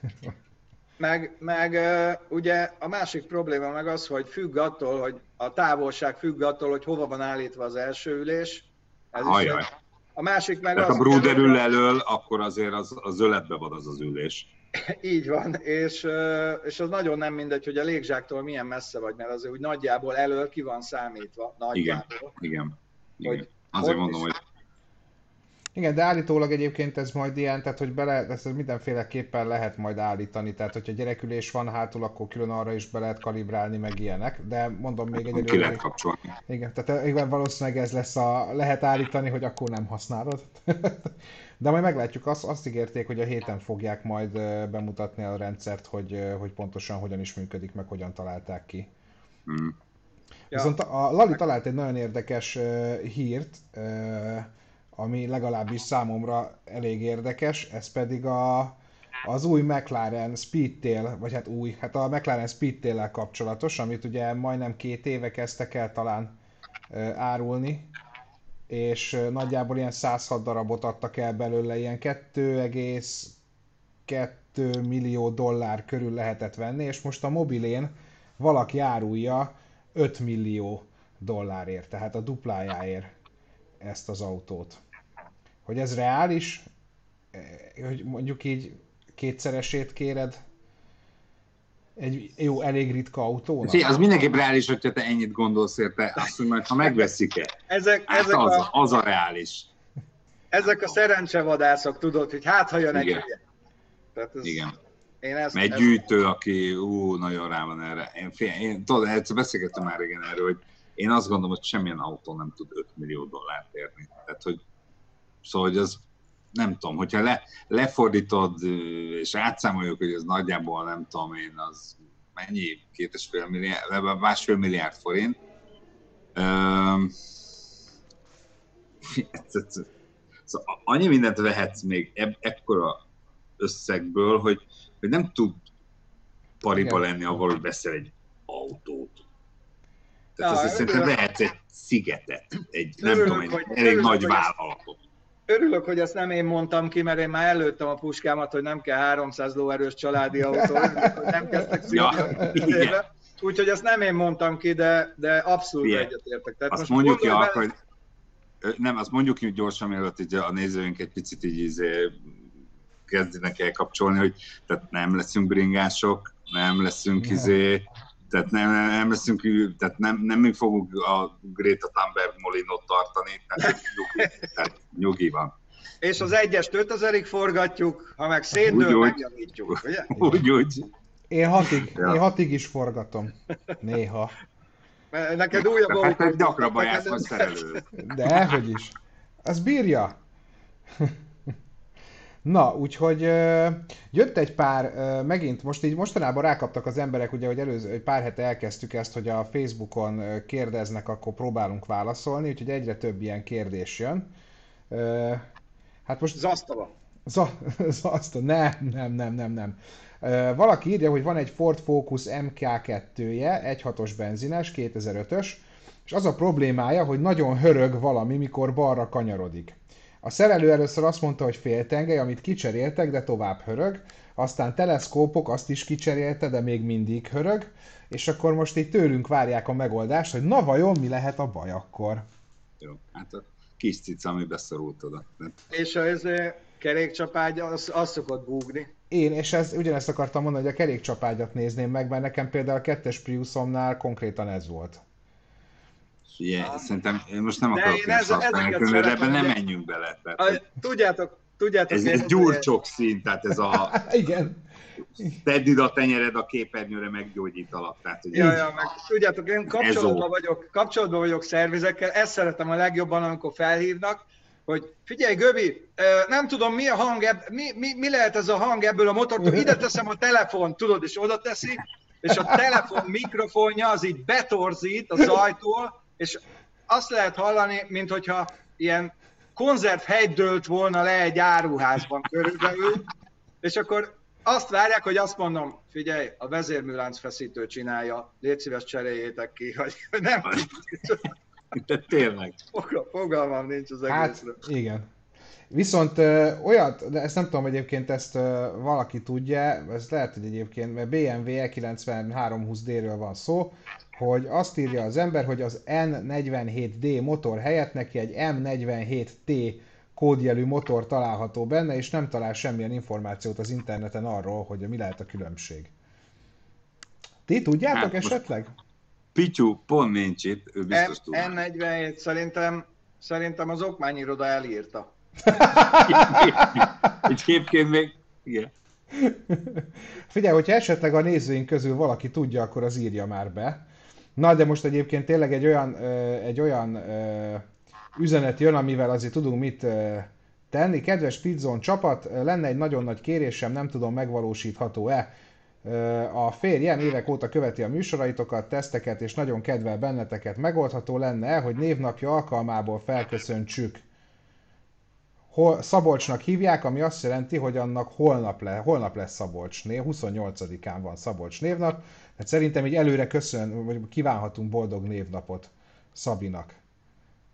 <laughs> Meg, meg ugye a másik probléma meg az, hogy függ attól, hogy a távolság függ attól, hogy hova van állítva az első ülés. Ez Ajaj. is a másik meg Tehát az... a Bruder ül elől, akkor azért az, az zöletbe van az az ülés. <laughs> Így van, és, és az nagyon nem mindegy, hogy a légzsáktól milyen messze vagy, mert azért úgy nagyjából elől ki van számítva. Nagyjából, igen, igen. igen. Hogy azért mondom, is... hogy igen, de állítólag egyébként ez majd ilyen, tehát hogy bele, ezt mindenféleképpen lehet majd állítani, tehát hogyha gyerekülés van hátul, akkor külön arra is be lehet kalibrálni, meg ilyenek, de mondom még egy Ki lehet kapcsolni. Igen, tehát igen, valószínűleg ez lesz a, lehet állítani, hogy akkor nem használod. <laughs> de majd meglátjuk, azt, azt ígérték, hogy a héten fogják majd bemutatni a rendszert, hogy, hogy pontosan hogyan is működik, meg hogyan találták ki. Mm. Ja. Viszont a Lali talált egy nagyon érdekes hírt, ami legalábbis számomra elég érdekes, ez pedig a, az új McLaren Speedtail, vagy hát új, hát a McLaren Speedtail-el kapcsolatos, amit ugye majdnem két éve kezdtek el talán árulni, és nagyjából ilyen 106 darabot adtak el belőle, ilyen 2,2 2 millió dollár körül lehetett venni, és most a mobilén valaki árulja 5 millió dollárért, tehát a duplájáért ezt az autót. Hogy ez reális, hogy mondjuk így kétszeresét kéred egy jó, elég ritka autónak? Fé, az mindenképp reális, hogyha te ennyit gondolsz érte, azt mondja, ha megveszik-e. Ezek, hát ezek az, a, az a reális. Ezek a szerencsevadászok, tudod, hogy hát ha jön egy Tehát ez, Igen. Én ezt, egy gyűjtő, aki ú, nagyon rá van erre. Én, fél, én tudod, egyszer beszélgettem már régen erről, hogy én azt gondolom, hogy semmilyen autó nem tud 5 millió dollárt érni. Tehát, hogy szóval, hogy az nem tudom, hogyha le, lefordítod, és átszámoljuk, hogy ez nagyjából nem tudom én, az mennyi, két és fél milliárd, másfél milliárd forint. <laughs> Szóval annyi mindent vehetsz még eb- ekkora összegből, hogy, hogy nem tud pariba lenni avval, hogy veszel egy autót. Tehát ja, szerintem vehetsz egy szigetet, egy, nem tudom, egy elég nagy vállalatot örülök, hogy ezt nem én mondtam ki, mert én már előttem a puskámat, hogy nem kell 300 lóerős családi autó, <laughs> nem kezdtek ja, Úgyhogy ezt nem én mondtam ki, de, de abszolút Igen. egyetértek. Tehát azt mondjuk ki, be... hogy nem, azt mondjuk ki gyorsan, mielőtt így a nézőink egy picit így izé kezdenek el kapcsolni, hogy tehát nem leszünk bringások, nem leszünk izé, tehát nem, nem leszünk, tehát nem, nem mi fogunk a Greta Thunberg Molinot tartani, tehát nyugi, tehát nyugi van. És az egyes 5000-ig forgatjuk, ha meg szétdől, megjavítjuk, ugye? Úgy, úgy. Én hatig, ja. én hatig is forgatom. Néha. Neked újabb Hát te gyakrabban jársz a szerelő. De, hogy is. Az bírja. Na, úgyhogy jött egy pár, megint most így mostanában rákaptak az emberek, ugye, hogy előző, egy pár hete elkezdtük ezt, hogy a Facebookon kérdeznek, akkor próbálunk válaszolni, úgyhogy egyre több ilyen kérdés jön. Hát most... Zasztala. <laughs> Zasztala, nem, nem, nem, nem, nem. Valaki írja, hogy van egy Ford Focus MK2-je, 1.6-os benzines, 2005-ös, és az a problémája, hogy nagyon hörög valami, mikor balra kanyarodik. A szerelő először azt mondta, hogy féltengely, amit kicseréltek, de tovább hörög, aztán teleszkópok azt is kicserélte, de még mindig hörög, és akkor most így tőlünk várják a megoldást, hogy na vajon mi lehet a baj akkor? Jó, hát a kis cica, ami beszorult oda. És ez kerékcsapágy, az, az szokott búgni. Én, és ez, ugyanezt akartam mondani, hogy a kerékcsapágyat nézném meg, mert nekem például a kettes Priusomnál konkrétan ez volt. Ah. szerintem én most nem akarok én ez, használni, de ebben nem menjünk bele. Tehát, a, tudjátok, tudjátok. Ez egy gyurcsok szín, tehát ez a... <laughs> Igen. Tedd ide a tenyered a képernyőre, meggyógyítalak. Tehát, hogy ja, ja, meg tudjátok, én kapcsolatban vagyok, kapcsolatban vagyok szervizekkel, ezt szeretem a legjobban, amikor felhívnak, hogy figyelj Göbi, nem tudom mi a hang, mi, mi, mi lehet ez a hang ebből a motortól, ide teszem a telefon, tudod, és oda teszi, és a telefon mikrofonja az így betorzít a zajtól, és azt lehet hallani, mint hogyha ilyen konzervhegy dőlt volna le egy áruházban körülbelül, és akkor azt várják, hogy azt mondom, figyelj, a vezérműlánc feszítő csinálja, légy szíves cseréljétek ki, hogy nem De tényleg. Fogalmam nincs az hát, egészről. Hát, igen. Viszont ö, olyat, de ezt nem tudom egyébként, ezt ö, valaki tudja, ez lehet, hogy egyébként, mert BMW E9320D-ről van szó, hogy azt írja az ember, hogy az N47D motor helyett neki egy M47T kódjelű motor található benne, és nem talál semmilyen információt az interneten arról, hogy mi lehet a különbség. Ti tudjátok hát esetleg? Pityu pont nincs itt, ő biztos tud. N47 szerintem, szerintem az okmányiroda elírta. <laughs> Egy képként még, igen. Figyelj, hogyha esetleg a nézőink közül valaki tudja, akkor az írja már be. Na, de most egyébként tényleg egy olyan, egy olyan üzenet jön, amivel azért tudunk mit tenni. Kedves Pizzon csapat, lenne egy nagyon nagy kérésem, nem tudom megvalósítható-e. A férjem évek óta követi a műsoraitokat, teszteket, és nagyon kedvel benneteket. Megoldható lenne, hogy névnapja alkalmából felköszöntsük. Hol, Szabolcsnak hívják, ami azt jelenti, hogy annak holnap, le, holnap lesz Szabolcs név, 28-án van Szabolcs névnap, Hát szerintem így előre köszön, vagy kívánhatunk boldog névnapot Szabinak.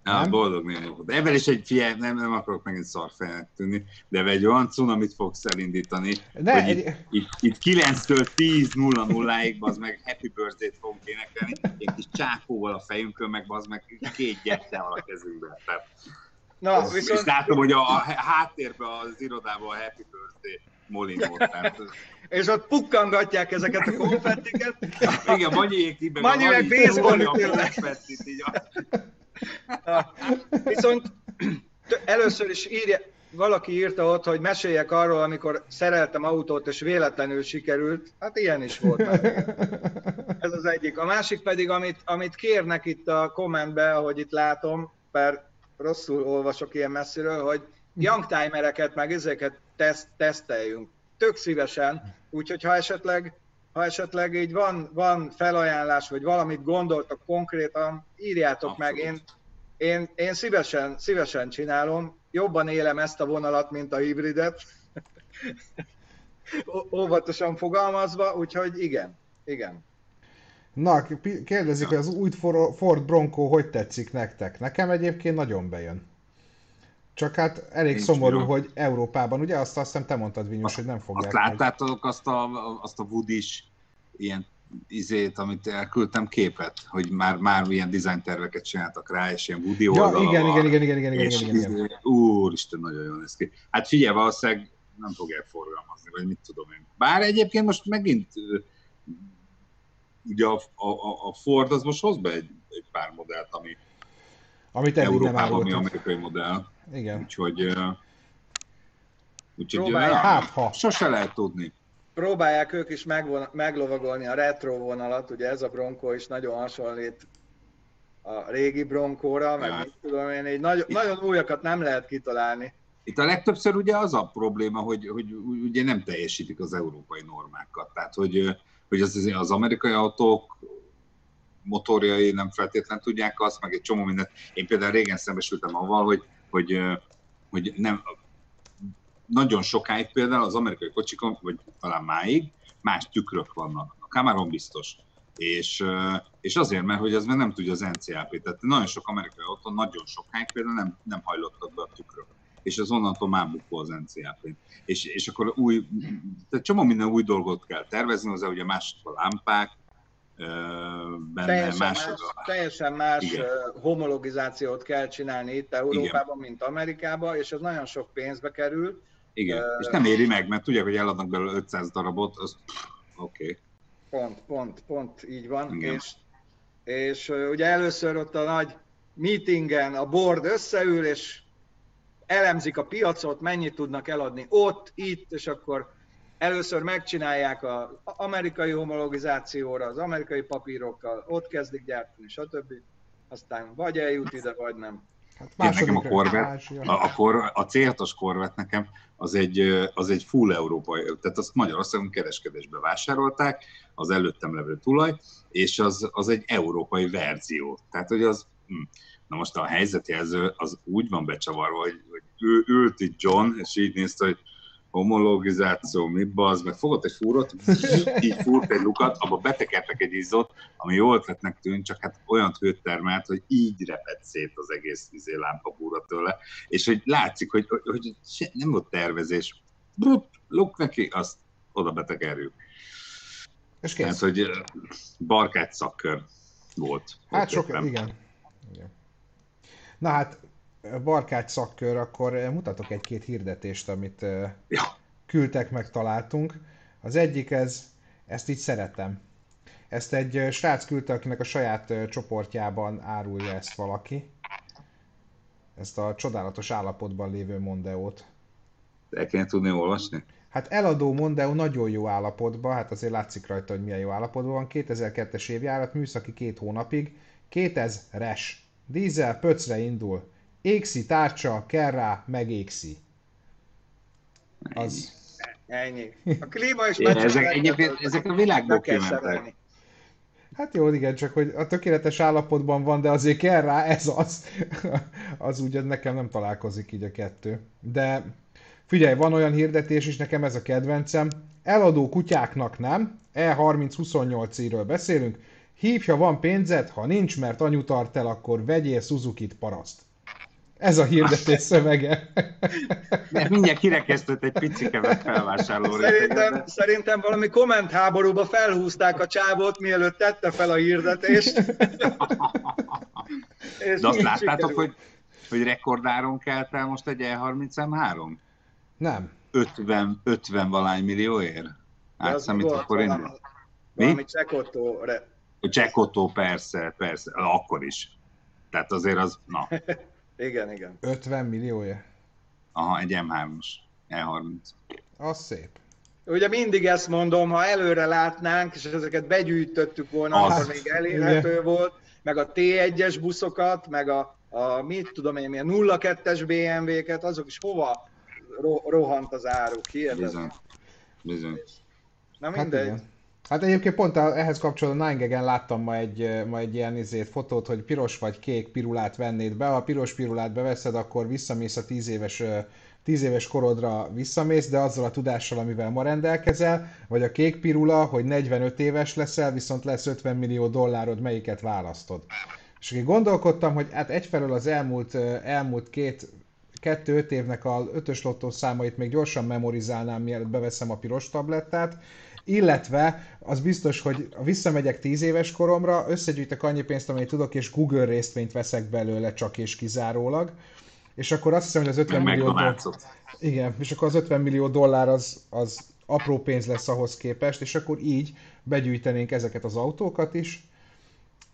Ja, nem? boldog névnapot. Ebben is egy fie, nem, nem akarok megint szarfejnek tűnni, de egy olyan cunamit fogsz elindítani, ne, hogy egy... itt, itt, itt 9-től 10 0 0 ig az meg Happy Birthday-t fogunk énekelni, egy kis csákóval a fejünkön, meg az meg két gyettel a kezünkben. Tehát, Na, az, viszont... És látom, hogy a, a háttérben az irodában a Happy Birthday molinót. Tehát, <laughs> és ott pukkangatják ezeket a konfettiket. <laughs> Igen, Manyiék így meg Manyi meg baseball így. <laughs> Viszont először is írja, valaki írta ott, hogy meséljek arról, amikor szereltem autót, és véletlenül sikerült. Hát ilyen is volt. Ez az egyik. A másik pedig, amit, amit kérnek itt a kommentbe, ahogy itt látom, mert rosszul olvasok ilyen messziről, hogy youngtimereket, meg ezeket teszt, teszteljünk. Tök szívesen, úgyhogy ha esetleg, ha esetleg így van, van felajánlás, vagy valamit gondoltak konkrétan, írjátok Abszolút. meg. Én, én, én szívesen, szívesen csinálom, jobban élem ezt a vonalat, mint a hibridet, <laughs> óvatosan fogalmazva, úgyhogy igen, igen. Na, kérdezik, hogy az új Ford Bronco hogy tetszik nektek? Nekem egyébként nagyon bejön. Csak hát elég Nincs szomorú, jó. hogy Európában, ugye azt, azt hiszem te mondtad, Vinyus, hogy nem fogják. Azt láttátok azt a, azt a Woody-s ilyen izét, amit elküldtem képet, hogy már, már ilyen design terveket csináltak rá, és ilyen Woody ja, igen, igen, igen, igen, igen, igen, igen, igen, igen. Úristen, nagyon jól néz ki. Hát figyelj, valószínűleg nem fogják forgalmazni, vagy mit tudom én. Bár egyébként most megint ugye a, a, a Ford az most hoz be egy, egy pár modellt, ami amit Európában, ami amerikai modell. Igen. Úgyhogy, úgyhogy hát, ha. sose lehet tudni. Próbálják ők is megvon, meglovagolni a retro vonalat, ugye ez a Bronco is nagyon hasonlít a régi Broncóra, meg mit tudom én, így nagyon, nagyon újakat nem lehet kitalálni. Itt a legtöbbször ugye az a probléma, hogy, hogy ugye nem teljesítik az európai normákat. Tehát, hogy, hogy az, az amerikai autók motorjai nem feltétlen tudják azt, meg egy csomó mindent. Én például régen szembesültem avval, hogy, hogy, hogy nem, nagyon sokáig például az amerikai kocsikon, vagy talán máig, más tükrök vannak. A Cameron biztos. És, és azért, mert hogy ez nem tudja az NCAP. Tehát nagyon sok amerikai autó nagyon sokáig például nem, nem hajlottak be a tükrök. És az onnantól már bukó az ncap és, és akkor új, tehát csomó minden új dolgot kell tervezni, hozzá ugye más a lámpák, benne teljesen más, más, teljesen más Igen. homologizációt kell csinálni itt Európában, Igen. mint Amerikában, és ez nagyon sok pénzbe kerül. Igen, uh, és nem éri meg, mert tudják, hogy eladnak belőle 500 darabot, az oké. Okay. Pont, pont, pont így van, Igen. és, és ugye először ott a nagy meetingen a board összeül, és elemzik a piacot, mennyit tudnak eladni ott, itt, és akkor először megcsinálják az amerikai homologizációra, az amerikai papírokkal, ott kezdik gyártani, stb. Aztán vagy eljut ide, vagy nem. Hát nekem a korvet, a, a, kor, a C6-os korvet nekem az egy, az egy full európai, tehát azt Magyarországon kereskedésbe vásárolták, az előttem levő tulaj, és az, az egy európai verzió. Tehát, hogy az, hm. na most a helyzetjelző az úgy van becsavarva, hogy, hogy ő ült itt John, és így nézte, hogy homologizáció, mi az, meg fogott egy fúrot, így fúrt egy lukat, abba betekertek egy izzot, ami jó ötletnek tűnt, csak hát olyan hőt termelt, hogy így repett szét az egész izé, lámpabúra tőle, és hogy látszik, hogy, hogy, hogy nem volt tervezés, Brut, luk neki, azt oda betekerjük. És kész. Hát, hogy barkát szakkör volt. Hát sok, igen. igen. Na hát, barkács szakkör, akkor mutatok egy-két hirdetést, amit ja. küldtek, meg találtunk. Az egyik ez, ezt így szeretem. Ezt egy srác küldte, akinek a saját csoportjában árulja ezt valaki. Ezt a csodálatos állapotban lévő Mondeót. El kéne tudni olvasni? Hát eladó Mondeo nagyon jó állapotban, hát azért látszik rajta, hogy milyen jó állapotban van. 2002-es évjárat, műszaki két hónapig, 2000-es. Dízel pöcre indul, Éxi tárcsa, kell rá, meg éxi. Az... Ennyi. A klíma is Igen, ezek, egyébként, ezek a világból kimentek. Hát jó, igen, csak hogy a tökéletes állapotban van, de azért kell rá, ez az. <laughs> az úgy nekem nem találkozik így a kettő. De figyelj, van olyan hirdetés is, nekem ez a kedvencem. Eladó kutyáknak nem, E3028 ről beszélünk, Hívj, ha van pénzed, ha nincs, mert anyu tart el, akkor vegyél Suzuki-t paraszt. Ez a hirdetés szövege. Mert mindjárt kirekesztett egy picike felvásárló szerintem, szerintem valami kommentháborúba felhúzták a csávót, mielőtt tette fel a hirdetést. <laughs> De azt láttátok, hogy, hogy rekordáron kelt el most egy E33? Nem. 50, 50 valány millióért? Átszámítva forintba? Mi? Valami Csekottó. Csekottó persze, persze, akkor is. Tehát azért az, na. <laughs> igen, igen. 50 milliója? Aha, egy M3-as, E30. Az szép. Ugye mindig ezt mondom, ha előre látnánk, és ezeket begyűjtöttük volna, az. akkor még elérhető igen. volt, meg a T1-es buszokat, meg a, a mit tudom én, a 02-es BMW-ket, azok is hova ro- rohant az áruk, hihetetlen. Bizony. Bizony. Na hát mindegy. Hát, hát egyébként pont ehhez kapcsolatban 9 láttam ma egy, ma egy ilyen izét, fotót, hogy piros vagy kék pirulát vennéd be. Ha a piros pirulát beveszed, akkor visszamész a 10 éves 10 éves korodra visszamész, de azzal a tudással, amivel ma rendelkezel, vagy a kék pirula, hogy 45 éves leszel, viszont lesz 50 millió dollárod, melyiket választod. És akkor gondolkodtam, hogy hát egyfelől az elmúlt, elmúlt két kettő-öt évnek a ötös lottó számait még gyorsan memorizálnám, mielőtt beveszem a piros tablettát, illetve az biztos, hogy visszamegyek 10 éves koromra, összegyűjtek annyi pénzt, amit tudok, és Google részvényt veszek belőle csak és kizárólag, és akkor azt hiszem, hogy az 50 millió dollár... Igen, és akkor az 50 millió dollár az, az apró pénz lesz ahhoz képest, és akkor így begyűjtenénk ezeket az autókat is,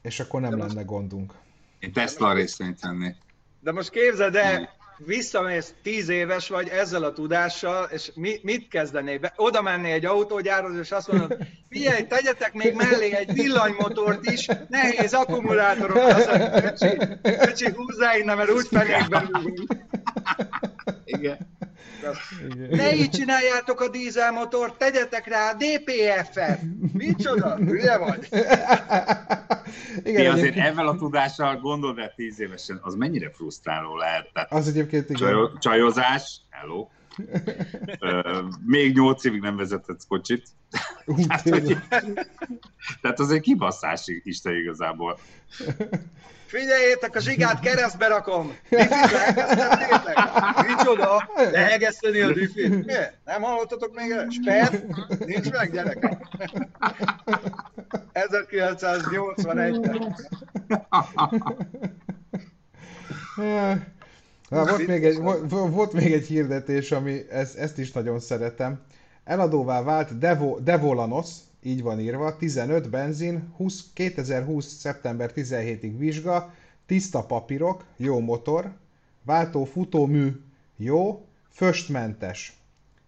és akkor nem De lenne gondunk. Én Tesla részvényt vennék. De most képzeld el, visszamész tíz éves vagy ezzel a tudással, és mi, mit kezdenél? Be? Oda mennél egy autógyárhoz, és azt mondod, figyelj, tegyetek még mellé egy villanymotort is, nehéz akkumulátorok leszek, öcsi, öcsi húzzá innen, mert úgy fenékben Igen. Ne így csináljátok a dízelmotort, tegyetek rá a DPF-et! Micsoda? Hülye vagy? Igen, Ti azért ezzel a tudással gondold el tíz évesen, az mennyire frusztráló lehet. Tehát az egyébként igen. Csajo, csajozás, hello. még nyolc évig nem vezetett kocsit. tehát, hogy, tehát az egy kibasszás Isten igazából. Figyeljétek, a zsigát keresztbe rakom! <laughs> Micsoda? Lehegeszteni a diffit? Mi? Nem hallottatok még el? Spert? Nincs meg, gyerekek? 1981-ben. <laughs> Na, volt, még egy, volt még egy hirdetés, ami ez, ezt is nagyon szeretem. Eladóvá vált Devo, Devolanos, így van írva, 15 benzin, 20, 2020. szeptember 17-ig vizsga, tiszta papírok, jó motor, váltó futómű, jó, föstmentes.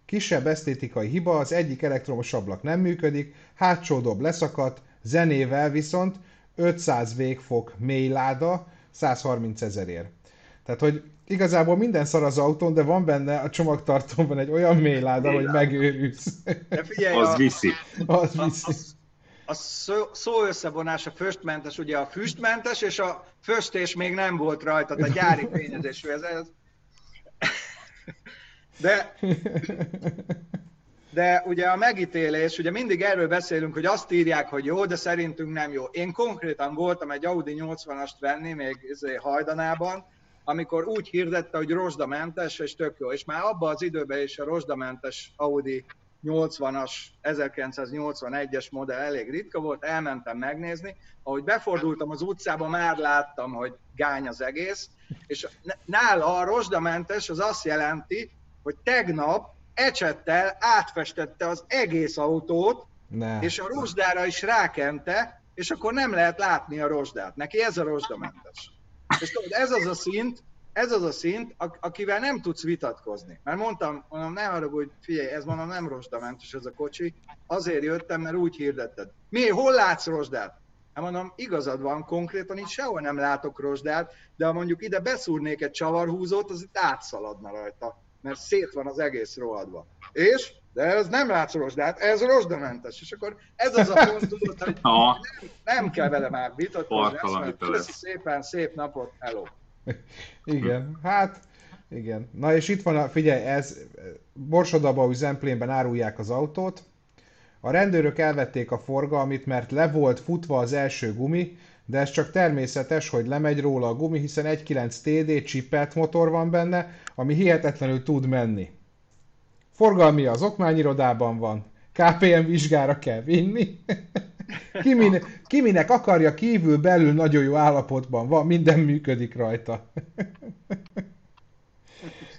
Kisebb esztétikai hiba, az egyik elektromos ablak nem működik, hátsó dob leszakadt, zenével viszont 500 végfok mély láda, 130 ezerért. Tehát, hogy igazából minden szar az autón, de van benne a csomagtartóban egy olyan mély láda, hogy megőrülsz. De figyelj, az a, viszi. Az viszi. A, a szó, szó összevonás a füstmentes, ugye a füstmentes, és a föstés még nem volt rajta, a gyári fényezésű. Ez, ez. De, de ugye a megítélés, ugye mindig erről beszélünk, hogy azt írják, hogy jó, de szerintünk nem jó. Én konkrétan voltam egy Audi 80-ast venni, még izé hajdanában, amikor úgy hirdette, hogy rozsdamentes, és tök jó. És már abban az időben is a rozsdamentes Audi 80-as, 1981-es modell elég ritka volt, elmentem megnézni, ahogy befordultam az utcába, már láttam, hogy gány az egész, és nála a rozsdamentes az azt jelenti, hogy tegnap ecsettel átfestette az egész autót, ne. és a rozsdára is rákente, és akkor nem lehet látni a rozsdát. Neki ez a rozsdamentes. És tudod, ez az a szint, ez az a szint, akivel nem tudsz vitatkozni. Mert mondtam, mondom, ne hogy figyelj, ez mondom nem rozsdamentes ez a kocsi, azért jöttem, mert úgy hirdetted. Mi, hol látsz rozsdát? Hát mondom, igazad van, konkrétan itt sehol nem látok rozsdát, de ha mondjuk ide beszúrnék egy csavarhúzót, az itt átszaladna rajta, mert szét van az egész rohadva. És? De ez nem látsz rozsdát, ez rozsdamentes. És akkor ez az a <laughs> pont, tudod, hogy nem, nem kell vele már vitatkozni. Köszi szépen, szép napot, hello. <laughs> Igen, hát igen. Na és itt van, a, figyelj, ez Borsodaba üzemplénben árulják az autót, A rendőrök elvették a forgalmit, mert le volt futva az első gumi, de ez csak természetes, hogy lemegy róla a gumi, hiszen 1.9 TD csippelt motor van benne, ami hihetetlenül tud menni. Forgalmi az okmányirodában van, KPM vizsgára kell vinni. <laughs> ki, mine, ki minek akarja kívül, belül nagyon jó állapotban van, minden működik rajta.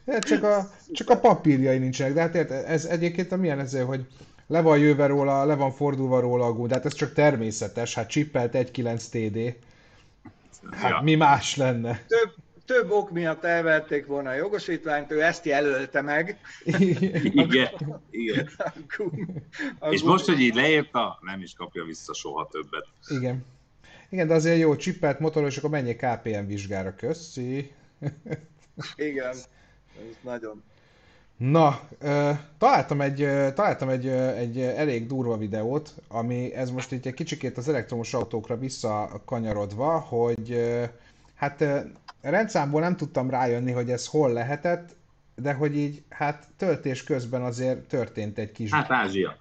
<laughs> csak, a, csak a papírjai nincsenek, de hát érted, ez egyébként milyen ezért, hogy le van jöve róla, le van fordulva róla a gond, de hát ez csak természetes, hát csippelt 1.9 TD. Hát ja. mi más lenne? Több, több ok miatt elverték volna a jogosítványt, ő ezt jelölte meg. Igen, igen. A És most, hogy így leírta, nem is kapja vissza soha többet. Igen. Igen, de azért jó, csippelt motor, és akkor menjél KPM vizsgára, köszi. Igen, ez nagyon. Na, találtam egy, találtam egy, egy elég durva videót, ami ez most így egy kicsikét az elektromos autókra visszakanyarodva, hogy hát rendszámból nem tudtam rájönni, hogy ez hol lehetett, de hogy így, hát töltés közben azért történt egy kis... Hát Ázsia.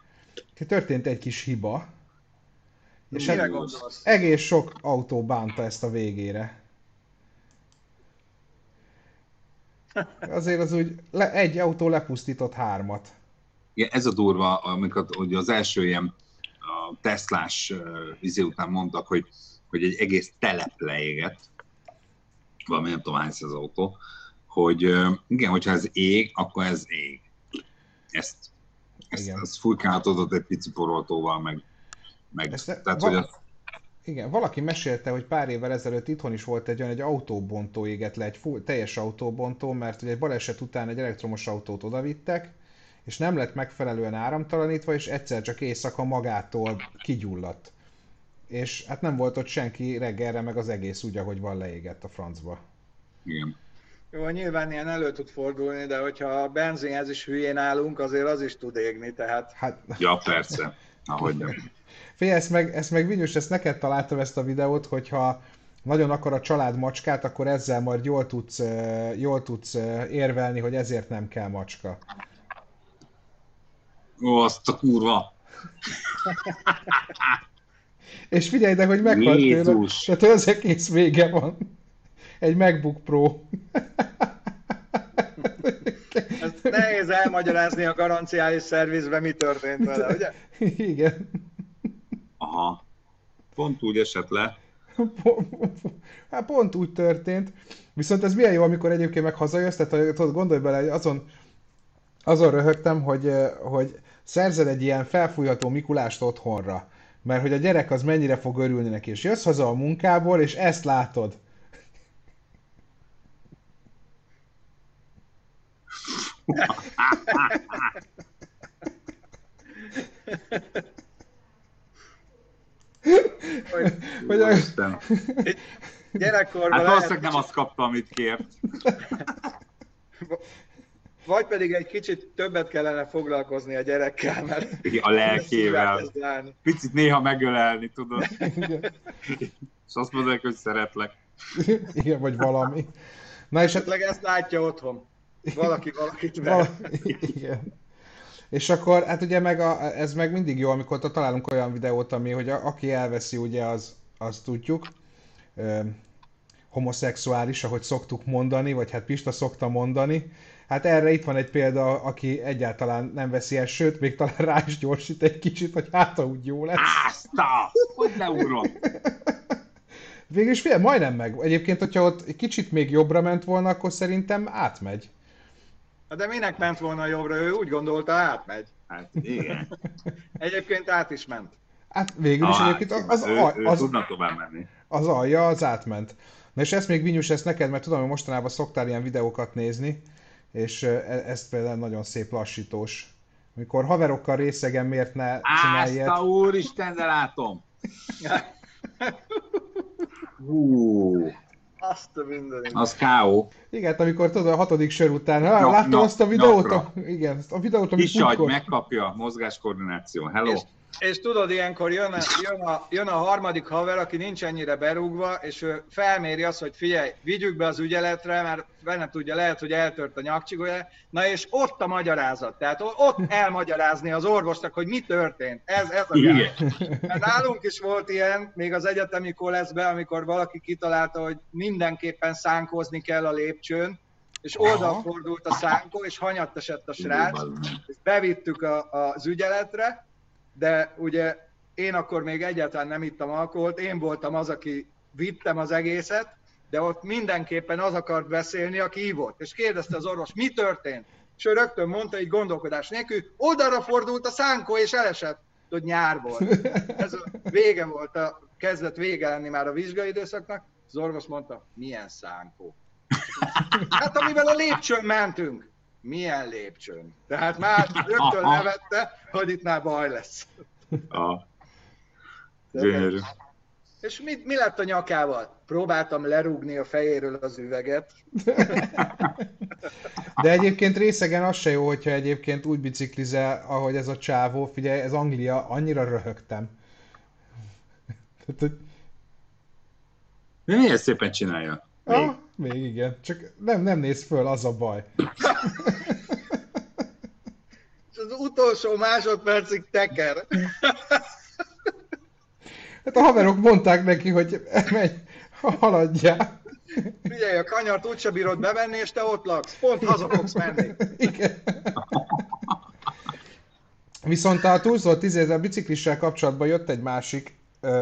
Történt egy kis hiba. És hát egész sok autó bánta ezt a végére. Azért az úgy, le, egy autó lepusztított hármat. Igen, ez a durva, amikor ugye az első ilyen a Teslás uh, izé után mondtak, hogy, hogy egy egész telep leégett, valami nem tudom hány az autó, hogy igen, hogyha ez ég, akkor ez ég. Ezt, ezt, igen. ezt fújkálhatott egy pici poroltóval, meg, meg ezt, tehát, hogy az, igen, valaki mesélte, hogy pár évvel ezelőtt itthon is volt egy olyan, egy autóbontó égett le, egy full, teljes autóbontó, mert ugye egy baleset után egy elektromos autót odavittek, és nem lett megfelelően áramtalanítva, és egyszer csak éjszaka magától kigyulladt. És hát nem volt ott senki reggelre, meg az egész úgy, ahogy van leégett a francba. Igen. Jó, nyilván ilyen elő tud fordulni, de hogyha a benzinhez is hülyén állunk, azért az is tud égni, tehát... Hát... Ja, persze. Ahogy nem. <laughs> Figyelj, ezt meg, ezt meg Vinyus, ezt neked találtam ezt a videót, hogyha nagyon akar a család macskát, akkor ezzel majd jól tudsz, jól tudsz érvelni, hogy ezért nem kell macska. Ó, azt a kurva! <laughs> És figyelj, de hogy meghalt tőle, tehát az egész vége van. Egy MacBook Pro. Ezt nehéz elmagyarázni a garanciális szervizben, mi történt vele, ugye? Igen. Aha. Pont úgy esett le. hát pont úgy történt. Viszont ez milyen jó, amikor egyébként meg hazajössz, tehát tudod, gondolj bele, azon, azon röhögtem, hogy, eh, hogy szerzel egy ilyen felfújható Mikulást otthonra. Mert hogy a gyerek az mennyire fog örülni neki, és jössz haza a munkából, és ezt látod. Hogy, hogy a... Gyerekkorban Hát valószínűleg nem azt kapta, amit kért. <laughs> Vagy pedig egy kicsit többet kellene foglalkozni a gyerekkel, mert... A lelkével. <laughs> Picit néha megölelni, tudod. <laughs> Igen. És azt mondják, hogy szeretlek. <laughs> Igen, vagy valami. Na és hát... ezt látja otthon. Valaki valakit Val... Igen. És akkor, hát ugye meg a, ez meg mindig jó, amikor találunk olyan videót, ami, hogy a, aki elveszi, ugye az, az tudjuk, ö, homoszexuális, ahogy szoktuk mondani, vagy hát Pista szokta mondani. Hát erre itt van egy példa, aki egyáltalán nem veszi el, sőt, még talán rá is gyorsít egy kicsit, hogy hát úgy jó lesz. Ászta! Hogy leúrom? <laughs> Végül is fél, majdnem meg. Egyébként, hogyha ott egy kicsit még jobbra ment volna, akkor szerintem átmegy. De minek ment volna jobbra? Ő úgy gondolta, átmegy. Hát igen. <laughs> Egyébként át is ment. Hát végül is ah, egyébként az, az, ő, az, ő tudna tovább menni. Az alja, az átment. Na és ezt még Vinyus, ezt neked, mert tudom, hogy mostanában szoktál ilyen videókat nézni, és e, ezt például nagyon szép lassítós. Amikor haverokkal részegen miért ne csinálj ilyet? Azt a úristen, de látom! Hú. Azt a mindenit. Az K.O. Igen, amikor tudod, a hatodik sör után, ha, no, láttam no, azt a videót? A, igen, azt a videót, amit Kisagy, megkapja, mozgáskoordináció, hello. És, és tudod, ilyenkor jön a, jön, a, jön a harmadik haver, aki nincs ennyire berúgva, és ő felméri azt, hogy figyelj, vigyük be az ügyeletre, mert benne tudja, lehet, hogy eltört a nyakcsigója. Na és ott a magyarázat. Tehát ott elmagyarázni az orvosnak, hogy mi történt. Ez, ez a Igen. Mert nálunk is volt ilyen, még az egyetemi koleszbe, amikor valaki kitalálta, hogy mindenképpen szánkozni kell a lépcsőn, és oldalfordult a szánkó, és hanyatt esett a srác, és bevittük a, az ügyeletre, de ugye én akkor még egyáltalán nem ittam alkoholt, én voltam az, aki vittem az egészet, de ott mindenképpen az akart beszélni, aki ívott. És kérdezte az orvos, mi történt? És ő rögtön mondta egy gondolkodás nélkül, oldalra fordult a szánkó, és elesett. hogy nyár volt. <laughs> Ez a vége volt, a kezdett vége lenni már a vizsgai időszaknak. Az orvos mondta, milyen szánkó? <laughs> Hát amivel a lépcsőn mentünk. Milyen lépcsőn? Tehát már rögtön <laughs> levette, hogy itt már baj lesz. Aha. Gyönyörű. És mi, mi lett a nyakával? Próbáltam lerúgni a fejéről az üveget. De egyébként részegen az se jó, hogyha egyébként úgy biciklizel, ahogy ez a csávó. Figyelj, ez Anglia, annyira röhögtem. Mi milyen szépen csinálja? Még, ah, még igen. Csak nem, nem néz föl, az a baj. És az utolsó másodpercig teker. Hát a haverok mondták neki, hogy menj, haladjál. Figyelj, a kanyart úgyse bírod bevenni, és te ott laksz. Pont haza fogsz menni. Igen. Viszont a túlzott 10 a biciklissel kapcsolatban jött egy másik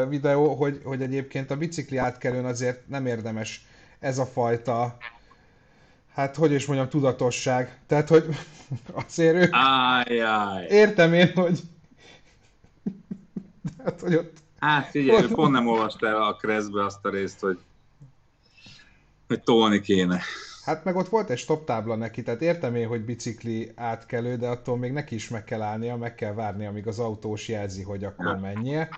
videó, hogy, hogy egyébként a bicikli átkelőn azért nem érdemes ez a fajta, hát hogy is mondjam, tudatosság. Tehát, hogy <laughs> azért ő... Ájjáj. Értem én, hogy... hát, hogy ott... Hát figyelj, ott... pont nem olvasta el a kreszbe azt a részt, hogy hogy tolni kéne. Hát meg ott volt egy stop tábla neki, tehát értem én, hogy bicikli átkelő, de attól még neki is meg kell állnia, meg kell várni, amíg az autós jelzi, hogy akkor menjél.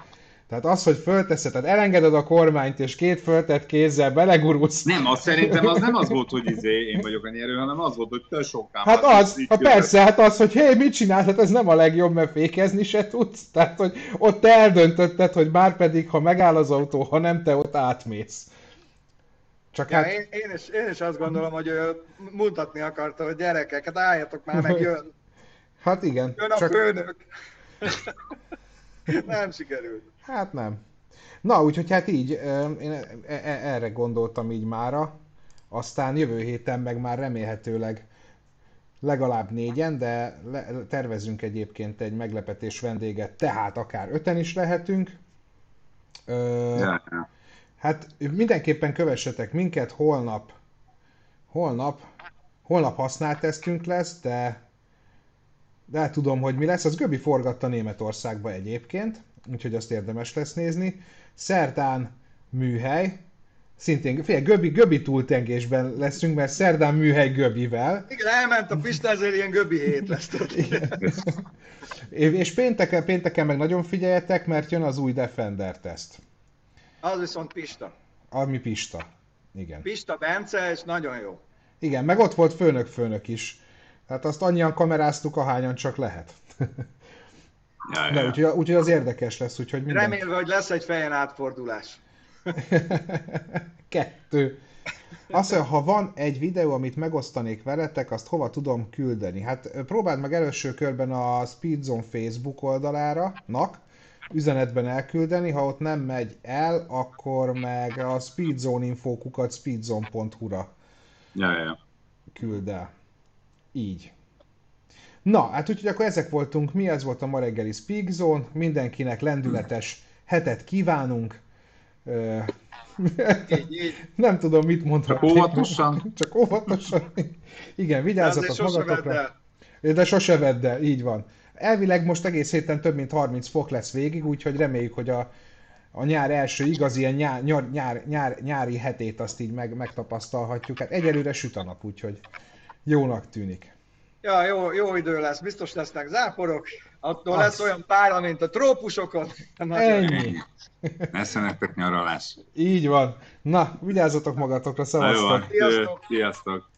Tehát az, hogy fölteszed, tehát elengeded a kormányt, és két föltett kézzel belegurulsz. Nem, az szerintem az nem az volt, hogy izé, én vagyok a nyerő, hanem az volt, hogy te sokkal. Hát az, hát persze, hát az, hogy hé, mit csinálsz, hát ez nem a legjobb, mert fékezni se tudsz. Tehát, hogy ott te eldöntötted, hogy már pedig, ha megáll az autó, ha nem, te ott átmész. Csak ja, hát... én, én, is, én is azt gondolom, hogy ő mutatni akarta, hogy gyerekek, hát álljatok már, meg jön. Hát igen. Jön a csak... főnök. <laughs> nem sikerült. Hát nem. Na, úgyhogy hát így, én e, e, erre gondoltam így mára. Aztán jövő héten meg már remélhetőleg legalább négyen, de le, tervezünk egyébként egy meglepetés vendéget, tehát akár öten is lehetünk. Ö, ja. Hát mindenképpen kövessetek minket, holnap, holnap, holnap használt tesztünk lesz, de, de tudom, hogy mi lesz. Az Göbi forgatta Németországba egyébként úgyhogy azt érdemes lesz nézni. Szerdán műhely, szintén, figyelj, Göbi, Göbi túltengésben leszünk, mert szerdán műhely Göbivel. Igen, elment a Pista, ezért ilyen Göbi hét lesz. <laughs> és pénteken, pénteken meg nagyon figyeljetek, mert jön az új Defender teszt. Az viszont Pista. Ami Pista. Igen. Pista Bence, és nagyon jó. Igen, meg ott volt főnök-főnök is. Tehát azt annyian kameráztuk, ahányan csak lehet. <laughs> Ja, ja. De, úgyhogy, úgyhogy az érdekes lesz. Úgyhogy minden... Remélve, hogy lesz egy fejen átfordulás. <laughs> Kettő. Azt mondja, ha van egy videó, amit megosztanék veletek, azt hova tudom küldeni? Hát próbáld meg első körben a Speedzone Facebook oldalára, nak, üzenetben elküldeni, ha ott nem megy el, akkor meg a Speedzone infókukat speedzone.hu-ra ja, ja. küld el. Így. Na, hát úgyhogy akkor ezek voltunk mi, ez volt a ma reggeli Speak Zone, mindenkinek lendületes hetet kívánunk. <laughs> Nem tudom, mit mondhatok. Csak óvatosan. <laughs> Csak óvatosan. Igen, vigyázzatok De magatokra. De sose vedd el, így van. Elvileg most egész héten több mint 30 fok lesz végig, úgyhogy reméljük, hogy a, a nyár első igaz ilyen nyár, nyár, nyár, nyár, nyári hetét azt így meg, megtapasztalhatjuk. Hát egyelőre süt a nap, úgyhogy jónak tűnik. Ja, jó, jó idő lesz, biztos lesznek záporok, attól lesz olyan pára, mint a trópusokon. <laughs> Ennyi. Lesz nektek nyaralás. Így van. Na, vigyázzatok magatokra, szevasztok. Sziasztok. Sziasztok.